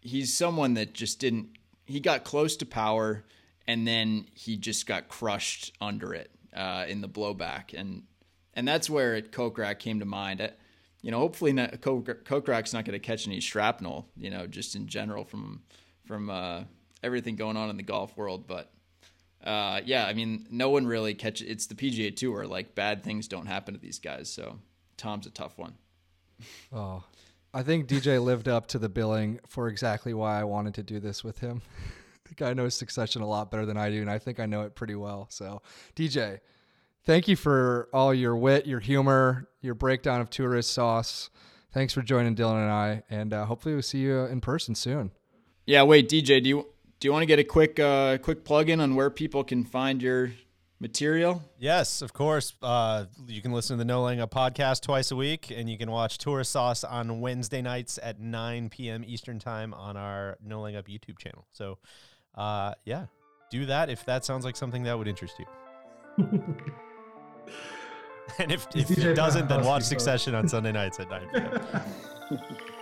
he's someone that just didn't he got close to power and then he just got crushed under it uh, in the blowback and and that's where it Kokrak came to mind. Uh, you know, hopefully not, Kokrak's not going to catch any shrapnel. You know, just in general from from uh, everything going on in the golf world, but. Uh, yeah, I mean, no one really catches. It's the PGA Tour. Like bad things don't happen to these guys. So Tom's a tough one. <laughs> Oh, I think DJ lived up to the billing for exactly why I wanted to do this with him. <laughs> the guy knows Succession a lot better than I do, and I think I know it pretty well. So, DJ, thank you for all your wit, your humor, your breakdown of tourist sauce. Thanks for joining Dylan and I, and uh, hopefully we'll see you in person soon. Yeah, wait, DJ, do you do you want to get a quick uh, quick plug in on where people can find your material? Yes, of course. Uh, you can listen to the No Laying Up podcast twice a week, and you can watch Tourist Sauce on Wednesday nights at 9 p.m. Eastern Time on our No Laying Up YouTube channel. So, uh, yeah, do that if that sounds like something that would interest you. <laughs> <laughs> and if, if it doesn't, then watch. Succession on Sunday nights at 9 p.m. <laughs>